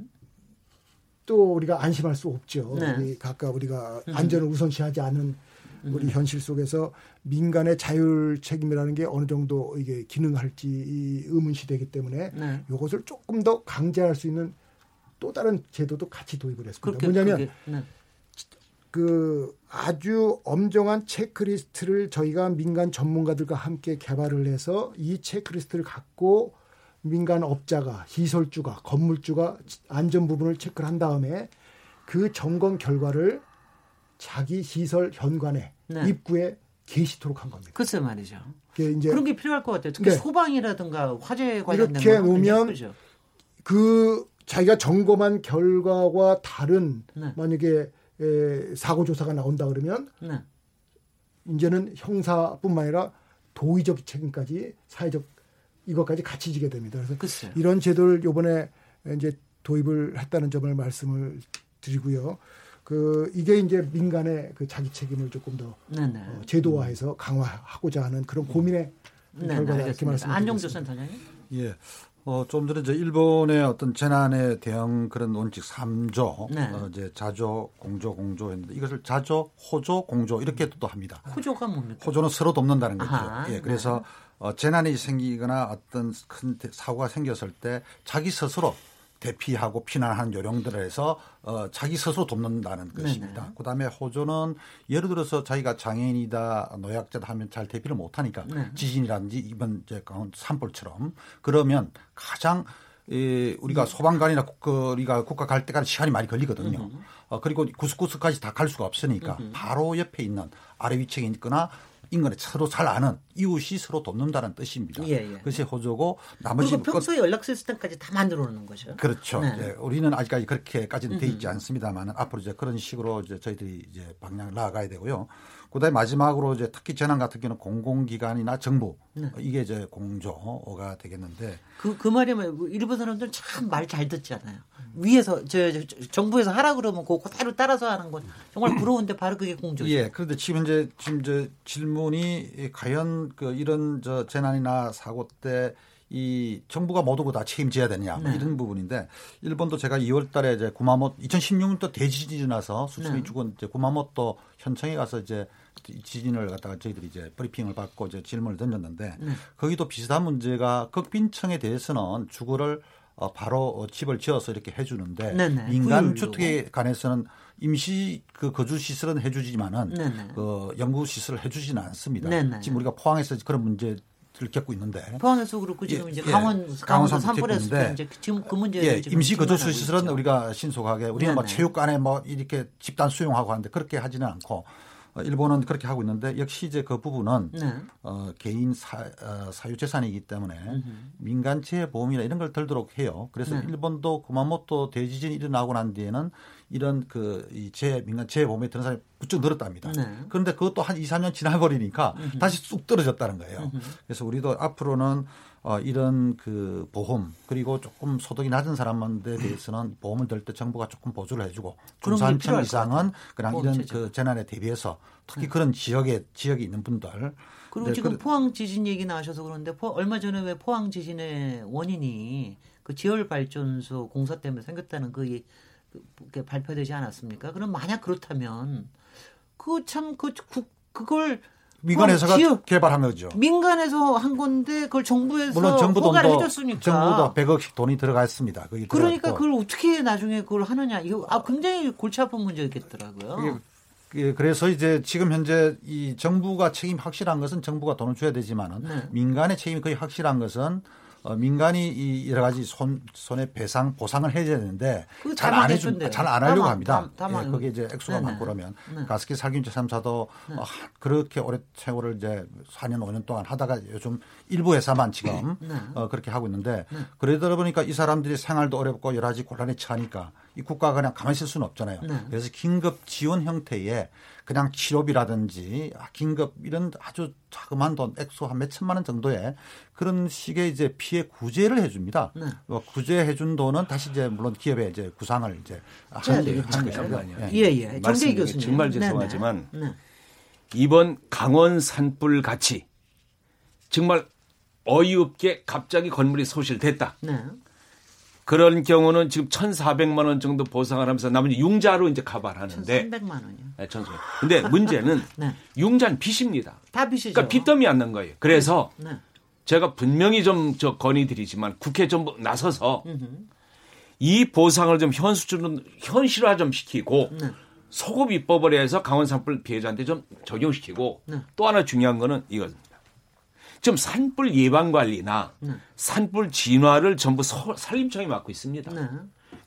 또 우리가 안심할 수 없죠. 네. 우리 각각 우리가 음. 안전을 우선시하지 않은 우리 현실 속에서 민간의 자율 책임이라는 게 어느 정도 이게 기능할지 이 의문시 되기 때문에 네. 이것을 조금 더 강제할 수 있는 또 다른 제도도 같이 도입을 했습니다. 그렇게 뭐냐면 그게, 네. 그 아주 엄정한 체크리스트를 저희가 민간 전문가들과 함께 개발을 해서 이 체크리스트를 갖고 민간 업자가 시설주가 건물주가 안전 부분을 체크를 한 다음에 그 점검 결과를 자기 시설 현관에 네. 입구에 게시토록 한 겁니다. 글쎄 말이죠. 그게 이제 그런 게 필요할 것 같아요. 특히 네. 소방이라든가 화재 관련된 이렇게 놓으면. 그 자기가 점검한 결과와 다른 네. 만약에 에, 사고 조사가 나온다 그러면 네. 이제는 형사뿐만 아니라 도의적 책임까지 사회적 이것까지 같이 지게 됩니다. 그래서 글쎄요. 이런 제도를 요번에 이제 도입을 했다는 점을 말씀을 드리고요. 그 이게 이제 민간의 그 자기 책임을 조금 더 네네. 어, 제도화해서 강화하고자 하는 그런 고민의 네, 결과다 이렇게. 말씀드리겠습니다. 안종조 센터장님. 예. 어, 좀 전에 저 일본의 어떤 재난에 대응 그런 원칙 3조, 네. 어, 이제 자조, 공조, 공조 했는데 이것을 자조, 호조, 공조 이렇게 또 합니다. 호조가 뭡니까? 호조는 서로 돕는다는 거죠. 아하, 예, 그래서 어, 재난이 생기거나 어떤 큰 대- 사고가 생겼을 때 자기 스스로 대피하고 피난하는 요령들을 해서 어, 자기 스스로 돕는다는 것입니다. 그다음에 호조는 예를 들어서 자기가 장애인이다, 노약자다 하면 잘 대피를 못하니까 네. 지진이라든지 이번 이제 산불처럼 그러면 가장 이 우리가 소방관이나 국가, 우리가 국가 갈 때까지 시간이 많이 걸리거든요. 어, 그리고 구석구석까지 다 갈 수가 없으니까 바로 옆에 있는 아래 위층에 있거나 인근에 서로 잘 아는 이웃이 서로 돕는다는 뜻입니다. 예, 예. 그것이 호조고 나머지 그리고 평소에 연락 시스템까지 다 만들어 놓는 거죠. 그렇죠. 네. 예, 우리는 아직까지 그렇게까지는 돼 있지 않습니다만 앞으로 이제 그런 식으로 이제 저희들이 이제 방향을 나아가야 되고요. 그다음에 마지막으로 이제 특히 재난 같은 경우는 공공기관이나 정부 네. 어, 이게 이제 공조가 되겠는데 그, 그 말이면 일본 사람들은 참 말 잘 듣잖아요. 위에서, 저, 저, 저, 정부에서 하라 그러면 그거 그대로 따라서 하는 건 정말 부러운데 바로 그게 공조죠. 예, 그런데 지금 현재 지금 저 질문이 과연 그 이런 저 재난이나 사고 때 이 정부가 모두 다 책임져야 되느냐 뭐 네. 이런 부분인데 일본도 제가 2월 달에 이제 구마모 2016년도 대지진이 나서 수천이 네. 죽은 이제 구마모토 현청에 가서 이제 지진을 갖다가 저희들이 이제 브리핑을 받고 이제 질문을 던졌는데 네. 거기도 비슷한 문제가 극빈청에 대해서는 주거를 어, 바로 어, 집을 지어서 이렇게 해주는데 네네. 민간 구역으로. 주택에 관해서는 임시 그 거주 시설은 해주지만은 네네. 그 연구 시설을 해주지는 않습니다. 네네. 지금 우리가 포항에서 그런 문제를 겪고 있는데 포항에서 그렇고 지금 예, 이제 예. 강원 강원 강원도 산불 산불했을 때 겪고 이제 지금 그 문제 예, 임시 거주 시설은. 우리가 신속하게 우리는 뭐. 체육관에 뭐 이렇게 집단 수용하고 하는데 그렇게 하지는 않고 어, 일본은 그렇게 하고 있는데 역시 이제 그 부분은 네. 어, 개인 사, 어, 사유 재산이기 때문에 민간 재보험이나 이런 걸 들도록 해요. 그래서 네. 일본도 구마모토 대지진이 일어나고 난 뒤에는 이런 그이재 민간 재보험에 드는 사람이 부쩍 늘었답니다. 네. 그런데 그것도 한 2, 3년 지나버리니까 다시 쑥 떨어졌다는 거예요. 그래서 우리도 앞으로는 어, 이런 그 보험 그리고 조금 소득이 낮은 사람들에 대해서는 보험을 들 때 정부가 조금 보조를 해주고 중산층 이상은. 그냥 이런 체제. 그 재난에 대비해서 특히 그런 지역에 지역에 있는 분들 그리고 네, 지금 그- 포항 지진 얘기 나와셔서 그런데 포- 얼마 전에 왜 포항 지진의 원인이 그 지열 발전소 공사 때문에 생겼다는 그, 이- 그, 그 발표되지 않았습니까? 그럼 만약 그렇다면 그 참그 그걸 민간 회사가 포항 지역 개발한 거죠. 민간에서 한 건데 그걸 정부에서 물론 정부 돈도 해줬으니까 정부도 100억씩 돈이. 거기 그러니까. 그걸 어떻게 나중에 그걸 하느냐 이거 아 굉장히 골치 아픈 문제였겠더라고요. 그게- 예, 그래서 이제 지금 현재 이 정부가 책임 확실한 것은 정부가 돈을 줘야 되지만은 네. 민간의 책임이 거의 확실한 것은 어, 민간이 이 여러 가지 손 손해 배상 보상을 해줘야 되는데 잘다안 해준 망했던데요. 잘안다 하려고 망- 합니다. 다- 다 망- 예, 그게 이제 액수가 네네. 많고 그러면 네. 가스기 살균제 3사도 어, 하- 그렇게 오래 세월을 이제 4년 5년 동안 하다가 요즘 일부 회사만 지금 네. 어, 그렇게 하고 있는데 그러다 보니까 이 사람들이 생활도 어렵고 여러 가지 곤란에 처하니까 이 국가가 그냥 가만히 있을 수는 없잖아요. 네. 그래서 긴급 지원 형태의 그냥 치료비라든지 아, 긴급 이런 아주 자그마한 돈 액수 한 몇천만 원 정도의 그런 식의 이제 피해 구제를 해줍니다. 네. 어, 구제해 준 돈은 다시 이제 물론 기업에 이제 구상을 이제 해야 하는 되겠죠. 하는 잠깐만요. 것이고요. 예, 예. 정재희 말씀드리기 교수님. 정말 네네. 죄송하지만 네. 이번 강원 산불 같이 정말 어이없게 갑자기 건물이 소실됐다. 네. 그런 경우는 지금 1,400만 원 정도 보상을 하면서 나머지 융자로 이제 커버를 하는데 1,300만 원이요. 네, 1,300. 근데 문제는 네. 융자는 빚입니다. 다 빚이죠. 그러니까 빚더미 안 난 거예요. 그래서 네. 제가 분명히 좀 저 건의드리지만 국회 좀 나서서. 이 보상을 좀 현수적으로 현실화 좀 시키고 네. 소급 입법을 해서 강원 산불 피해자한테 좀 적용시키고 네. 또 하나 중요한 거는 이겁 지금 산불 예방 관리나 네. 산불 진화를 전부 서- 산림청이 맡고 있습니다. 네.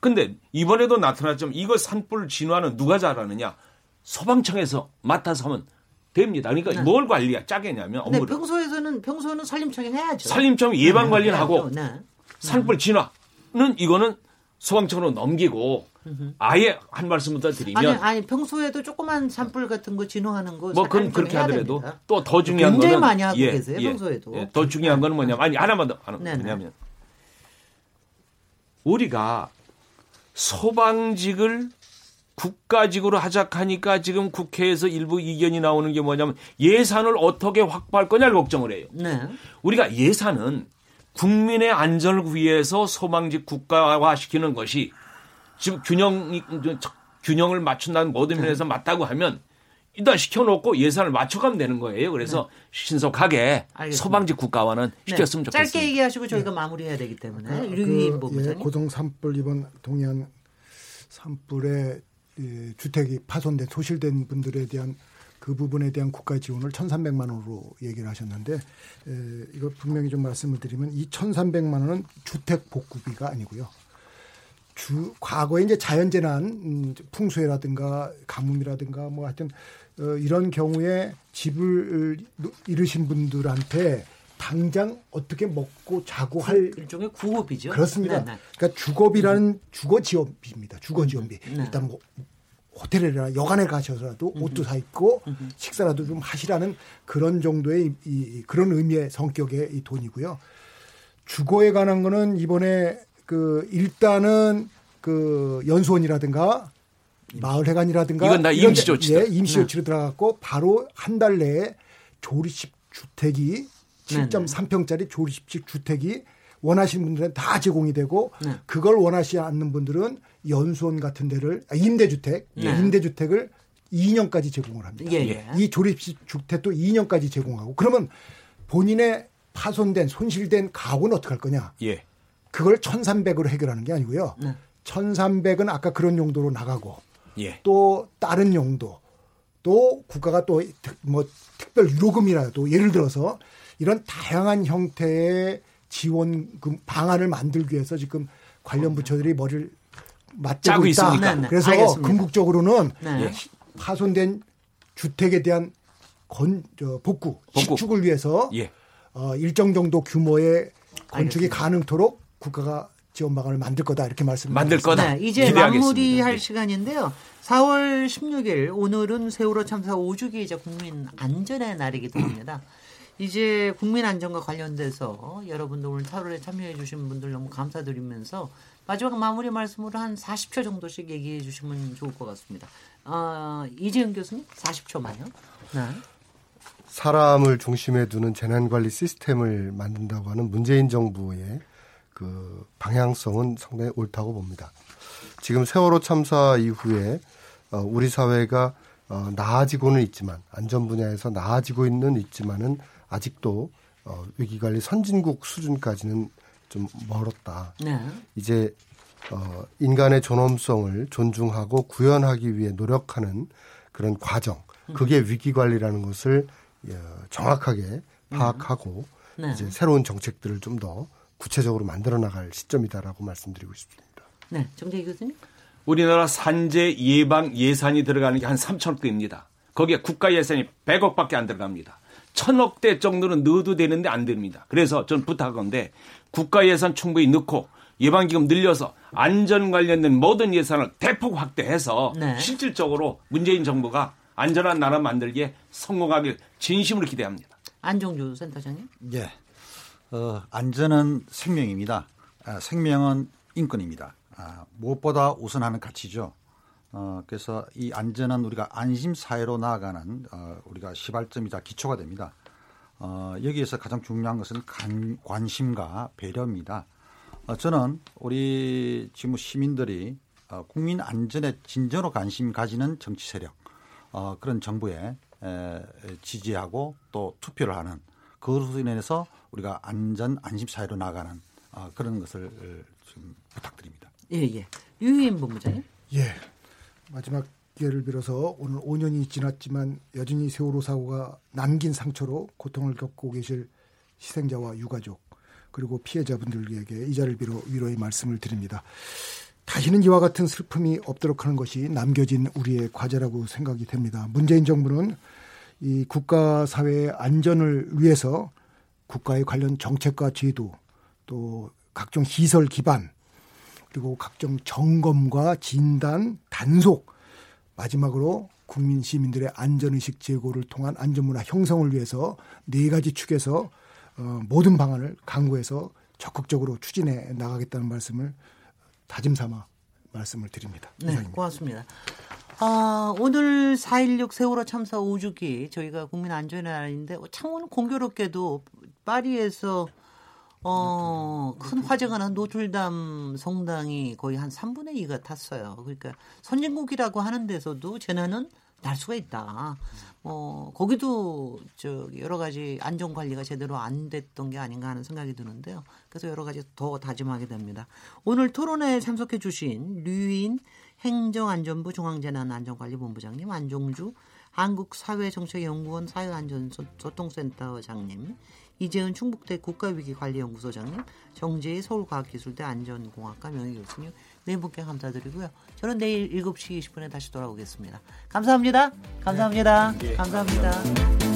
근데 이번에도 나타났지만 이거 산불 진화는 누가 잘하느냐? 소방청에서 맡아서 하면 됩니다. 그러니까 네. 뭘 관리야 짜겠냐면 업무를 평소에서는 평소에는 살림청이 해야죠. 산림청 예방 네, 관리는 해야죠. 하고 네. 산불 진화는 이거는 소방청으로 넘기고 아예 한 말씀 더 드리면 아니 아니 평소에도 조그만 산불 같은 거 진화하는 거 뭐 그건 그렇게 하더라도. 또 더 중요한 굉장히 거는 많이 하고 계세요, 평소에도. 예, 더 중요한 거는 뭐냐면 아니 하나만 더 하나. 뭐냐면 우리가 소방직을 국가직으로 하작하니까 지금 국회에서 일부 이견이 나오는 게 뭐냐면 예산을 어떻게 확보할 거냐를 걱정을 해요. 네. 우리가 예산은 국민의 안전을 위해서 소방직 국가화 시키는 것이 지금 균형이 균형을 맞춘다는 모든 네. 면에서 맞다고 하면 일단 시켜놓고 예산을 맞춰가면 되는 거예요. 그래서 신속하게 네. 알겠습니다. 소방직 국가화는 시켰으면 네. 좋겠습니다. 짧게 얘기하시고 저희가 마무리해야 되기 때문에 아, 유리인 그, 예. 고성 산불 이번 동해안 산불에 이 주택이 파손된 소실된 분들에 대한 그 부분에 대한 국가 지원을 1,300만 원으로 얘기를 하셨는데 에, 이거 분명히 좀 말씀을 드리면 이 1,300만 원은 주택 복구비가 아니고요. 주 과거에 이제 자연재난 음, 풍수해라든가 가뭄이라든가 뭐 하여튼 어, 이런 경우에 집을 잃으신 분들한테 당장 어떻게 먹고 자고 할 일종의 구호비죠. 그렇습니다. 네, 네. 그러니까 주거비라는 주거 지원비입니다. 주거 지원비. 네. 일단 뭐 호텔이나 여관에 가셔서라도 옷도 사 입고 식사라도 좀 하시라는 그런 정도의 이, 이- 그런 의미의 성격의 이 돈이고요. 주거에 관한 거는 이번에 그 일단은 그 연수원이라든가 마을회관이라든가 이건 다 이런 데- 임시 조치다. 예, 임시 조치로 들어갔고 바로 한 달 내에 조립식 주택이 7.3평짜리 조립식 주택이 원하시는 분들은 다 제공이 되고 네. 그걸 원하시지 않는 분들은 연수원 같은 데를 아, 임대주택 네. 임대주택을 2년까지 제공을 합니다. 예, 예. 이 조립식 주택도 2년까지 제공하고 그러면 본인의 파손된 손실된 가구는 어떻게 할 거냐? 예. 그걸 1,300으로 해결하는 게 아니고요. 네. 1,300은 아까 그런 용도로 나가고 예. 또 다른 용도 또 국가가 또 뭐 특별 유로금이라도 예를 들어서 이런 다양한 형태의 지원금 방안을 만들기 위해서 지금 관련 부처들이 머리를 맞대고 있다. 있으니까. 네, 네. 그래서 알겠습니다. 궁극적으로는 네. 파손된 주택에 대한 건, 저, 복구, 복구. 신축을 위해서 예. 어, 일정 정도 규모의 건축이 알겠습니다. 가능토록 국가가 지원 방안을 만들 거다 이렇게 말씀을 만들 거다. 네, 이제 기대하겠습니다. 마무리할 네. 시간인데요. 4월 16일 오늘은 세월호 참사 5주기이자 국민 안전의 날이기도 합니다. 이제 국민 안전과 관련돼서 여러분들 오늘 토론에 참여해 주신 분들 너무 감사드리면서 마지막 마무리 말씀으로 한 40초 정도씩 얘기해 주시면 좋을 것 같습니다. 어, 이재은 교수님 40초만요. 네. 사람을 중심에 두는 재난관리 시스템을 만든다고 하는 문재인 정부의 그 방향성은 상당히 옳다고 봅니다. 지금 세월호 참사 이후에 어, 우리 사회가 어, 나아지고는 있지만 안전 분야에서 나아지고 있는 있지만은 아직도 어, 위기관리 선진국 수준까지는 좀 멀었다. 네. 이제 어, 인간의 존엄성을 존중하고 구현하기 위해 노력하는 그런 과정. 그게 위기관리라는 것을 어, 정확하게 파악하고 네. 이제 새로운 정책들을 좀더 구체적으로 만들어 나갈 시점이다라고 말씀드리고 싶습니다. 네, 정재 교수님. 우리나라 산재 예방 예산이 들어가는 게 한 3천억 대입니다. 거기에 국가 예산이 100억밖에 안 들어갑니다. 천억 대 정도는 넣어도 되는데 안 됩니다. 그래서 전 부탁한데 국가 예산 충분히 넣고 예방기금 늘려서 안전 관련된 모든 예산을 대폭 확대해서 네. 실질적으로 문재인 정부가 안전한 나라 만들기에 성공하길 진심으로 기대합니다. 안종주 센터장님. 예. 어, 안전은 생명입니다. 아, 생명은 인권입니다. 아, 무엇보다 우선하는 가치죠. 어, 그래서 이 안전은 우리가 안심 사회로 나아가는 어, 우리가 시발점이자 기초가 됩니다. 어, 여기에서 가장 중요한 것은 간, 관심과 배려입니다. 어, 저는 우리 지금 시민들이 어, 국민 안전에 진정으로 관심 가지는 정치 세력 어, 그런 정부에 에, 지지하고 또 투표를 하는 그것으로 인해서 우리가 안전 안심 사회로 나가는 어, 그런 것을 어, 좀 부탁드립니다. 예, 예. 유인 본부장님. 예. 마지막 기회를 빌어서 오늘 5년이 지났지만 여전히 세월호 사고가 남긴 상처로 고통을 겪고 계실 희생자와 유가족 그리고 피해자분들에게 이 자리를 빌어 위로의 말씀을 드립니다. 다시는 이와 같은 슬픔이 없도록 하는 것이 남겨진 우리의 과제라고 생각이 됩니다. 문재인 정부는 이 국가 사회의 안전을 위해서 국가의 관련 정책과 제도 또 각종 시설 기반 그리고 각종 점검과 진단, 단속, 마지막으로 국민 시민들의 안전의식 제고를 통한 안전문화 형성을 위해서 네 가지 축에서 어, 모든 방안을 강구해서 적극적으로 추진해 나가겠다는 말씀을 다짐 삼아 말씀을 드립니다. 네, 이상입니다. 고맙습니다. 아, 오늘 4.16 세월호 참사 5주기 저희가 국민 안전의 날인데 참 오늘 공교롭게도 파리에서 어, 큰 화재가 난 노틀담 성당이 거의 한 3분의 2가 탔어요. 그러니까 선진국이라고 하는 데서도 재난은 날 수가 있다. 어, 거기도 저 여러 가지 안전 관리가 제대로 안 됐던 게 아닌가 하는 생각이 드는데요. 그래서 여러 가지 더 다짐하게 됩니다. 오늘 토론에 참석해 주신 류인 행정안전부 중앙재난안전관리본부장님, 안종주 한국사회정책연구원 사회안전소통센터장님, 이재은 충북대 국가위기관리연구소장님, 정재희 서울과학기술대 안전공학과 명예교수님 네 분께 감사드리고요. 저는 내일 7시 20분에 다시 돌아오겠습니다. 감사합니다. 감사합니다. 감사합니다.